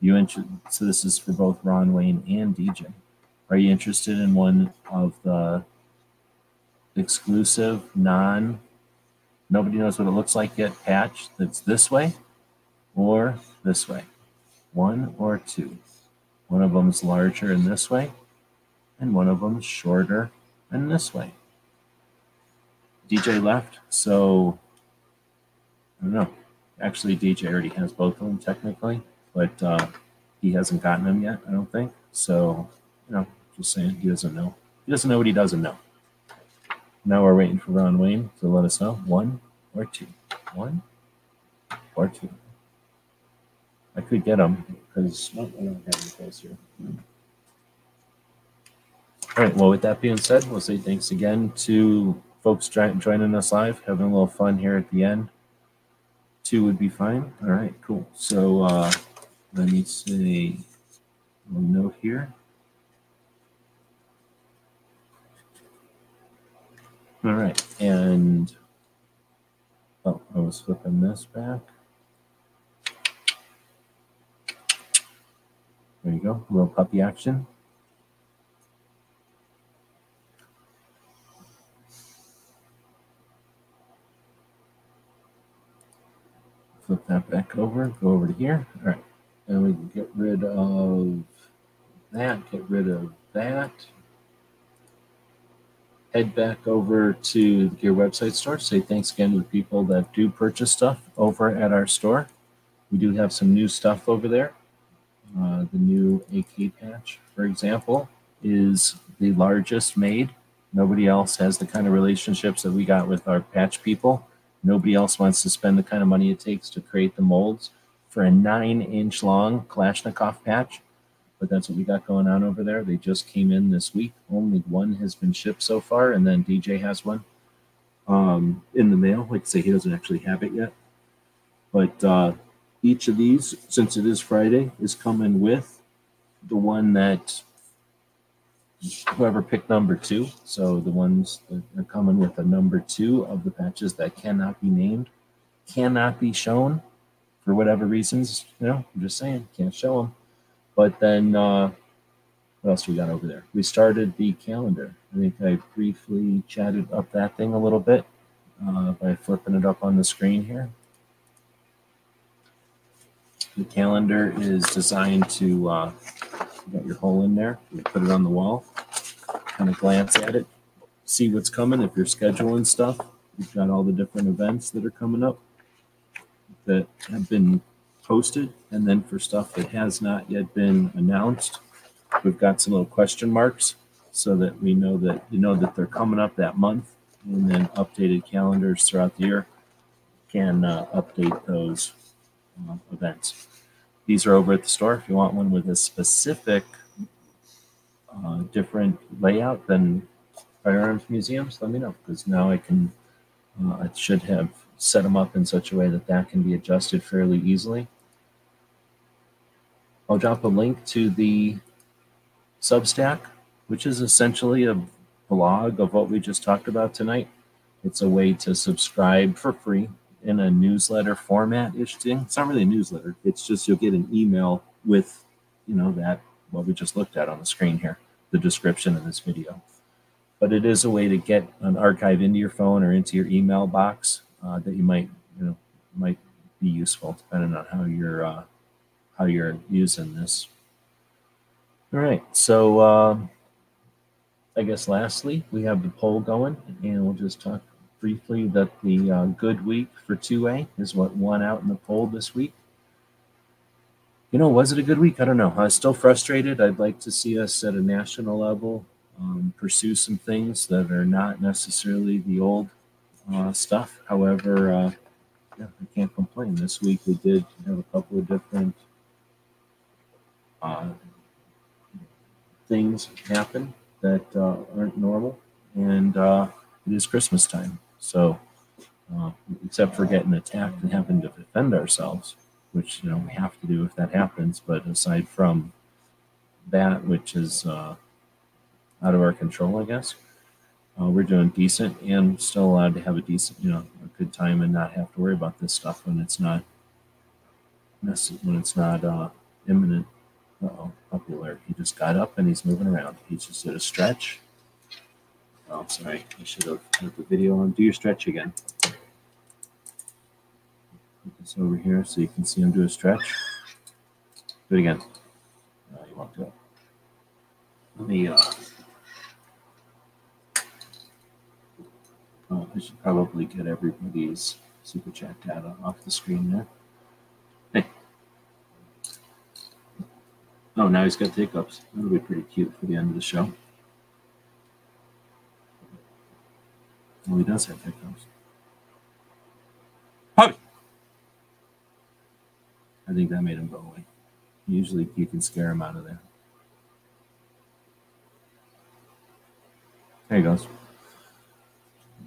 you inter- so this is for both Ron Wayne and DJ. Are you interested in one of the exclusive, non, nobody knows what it looks like yet patch that's this way or this way? One or two? One of them's larger in this way, and one of them's shorter in this way. DJ left, so I don't know. Actually, DJ already has both of them technically, but uh, he hasn't gotten them yet, I don't think. So, you know, just saying, he doesn't know. He doesn't know what he doesn't know. Now we're waiting for Ron Wayne to let us know one or two. One or two. I could get them because I don't have any place here. All right. Well, with that being said, we'll say thanks again to folks joining us live, having a little fun here at the end. Two would be fine. All right. Cool. So uh, let me see. a note here. All right. And oh, I was flipping this back. There you go. A little puppy action. Flip that back over. Go over to here. All right. And we can get rid of that. Get rid of that. Head back over to the Gear website store. Say thanks again to the people that do purchase stuff over at our store. We do have some new stuff over there. Uh, the new AK patch, for example, is the largest made. Nobody else has the kind of relationships that we got with our patch people. Nobody else wants to spend the kind of money it takes to create the molds for a nine inch long Kalashnikov patch. But that's what we got going on over there. They just came in this week. Only one has been shipped so far, and then DJ has one um, in the mail. Like I say, he doesn't actually have it yet. But uh, each of these, since it is Friday, is coming with the one that whoever picked number two. So the ones that are coming with a number two of the patches that cannot be named, cannot be shown for whatever reasons. You know, I'm just saying, can't show them. But then, uh, what else we got over there? We started the calendar. I think I briefly chatted up that thing a little bit uh, by flipping it up on the screen here. The calendar is designed to, uh, you got your hole in there, you put it on the wall, kind of glance at it, see what's coming. If you're scheduling stuff, you've got all the different events that are coming up that have been posted. And then for stuff that has not yet been announced, we've got some little question marks so that we know that you know that they're coming up that month. And then updated calendars throughout the year can uh, update those uh, events. These are over at the store. If you want one with a specific uh, different layout than firearms museums, let me know because now I can, uh, I should have set them up in such a way that that can be adjusted fairly easily. I'll drop a link to the Substack, which is essentially a blog of what we just talked about tonight. It's a way to subscribe for free in a newsletter format ish thing. It's not really a newsletter. It's just you'll get an email with, you know, that what we just looked at on the screen here, the description of this video. But it is a way to get an archive into your phone or into your email box uh, that you might, you know, might be useful depending on how you're uh, how you're using this. All right, so um, I guess lastly we have the poll going, and we'll just talk briefly that the uh, good week for 2A is what won out in the poll this week. you know, was it a good week? I don't know. I'm still frustrated. I'd like to see us at a national level um, pursue some things that are not necessarily the old uh, stuff. However, uh, yeah, I can't complain. This week we did have a couple of different uh, things happen that uh, aren't normal, and uh, it is Christmas time. So, uh, except for getting attacked and having to defend ourselves, which you know we have to do if that happens. But aside from that, which is uh, out of our control, I guess, uh, we're doing decent and still allowed to have a decent, you know, a good time and not have to worry about this stuff when it's not when it's not uh, imminent. Uh-oh, puppy alert. He just got up and he's moving around. He just did a stretch. Oh, sorry. I should have put the video on. Do your stretch again. Put this over here so you can see him do a stretch. Do it again. You won't do it. Let me, uh, oh, I should probably get everybody's super chat data off the screen there. Oh, now he's got the hiccups. That'll be pretty cute for the end of the show. Well, he does have hiccups. Puppy! I think that made him go away. Usually you can scare him out of there. There he goes.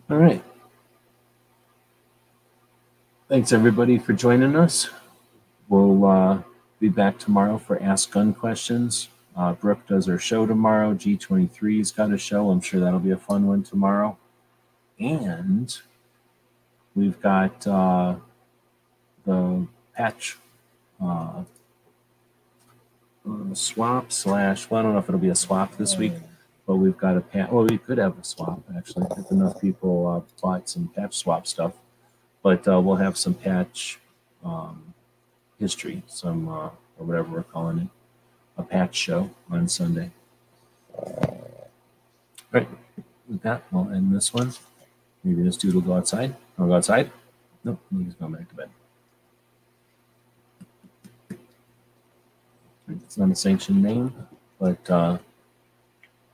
All right. Thanks everybody for joining us. We'll uh, be back tomorrow for Ask Gun Questions. Uh, Brooke does her show tomorrow. G23's got a show. I'm sure that'll be a fun one tomorrow. And we've got uh, the patch uh, uh, swap slash, well, I don't know if it'll be a swap this week, but we've got a patch. Well, we could have a swap actually if enough people uh, bought some patch swap stuff. But uh, we'll have some patch. Um, history, some uh, or whatever we're calling it, a patch show on Sunday. All right, with that, we'll end this one. Maybe this dude will go outside. I'll go outside. Nope, he's going back to bed. It's not a sanctioned name, but uh,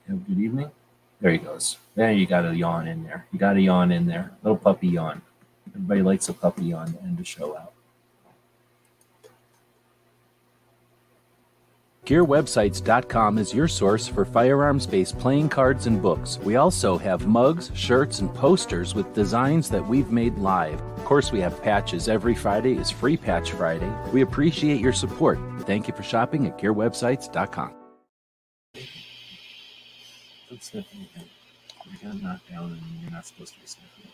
have a good evening. There he goes. There you got a yawn in there. You got a yawn in there. Little puppy yawn. Everybody likes a puppy yawn to end the show out. GearWebsites.com is your source for firearms based playing cards and books. We also have mugs, shirts, and posters with designs that we've made live. Of course, we have patches. Every Friday is Free Patch Friday. We appreciate your support. Thank you for shopping at GearWebsites.com. Don't sniff anything. You got knocked down and you're not supposed to be sniffing.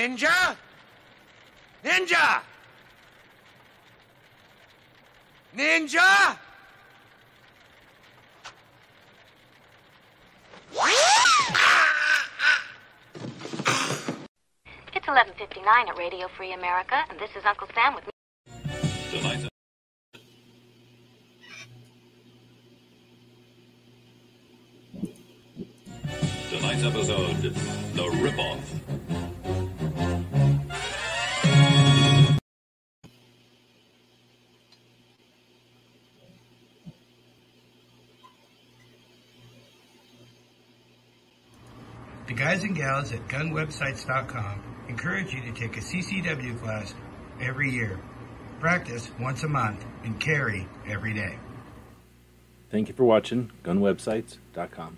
Ninja? Ninja! Ninja! It's 11:59 at Radio Free America, and this is Uncle Sam with. Tonight's Tonight's episode, The Ripoff. Guys and gals at gunwebsites.com encourage you to take a CCW class every year, practice once a month, and carry every day. Thank you for watching GunWebsites.com.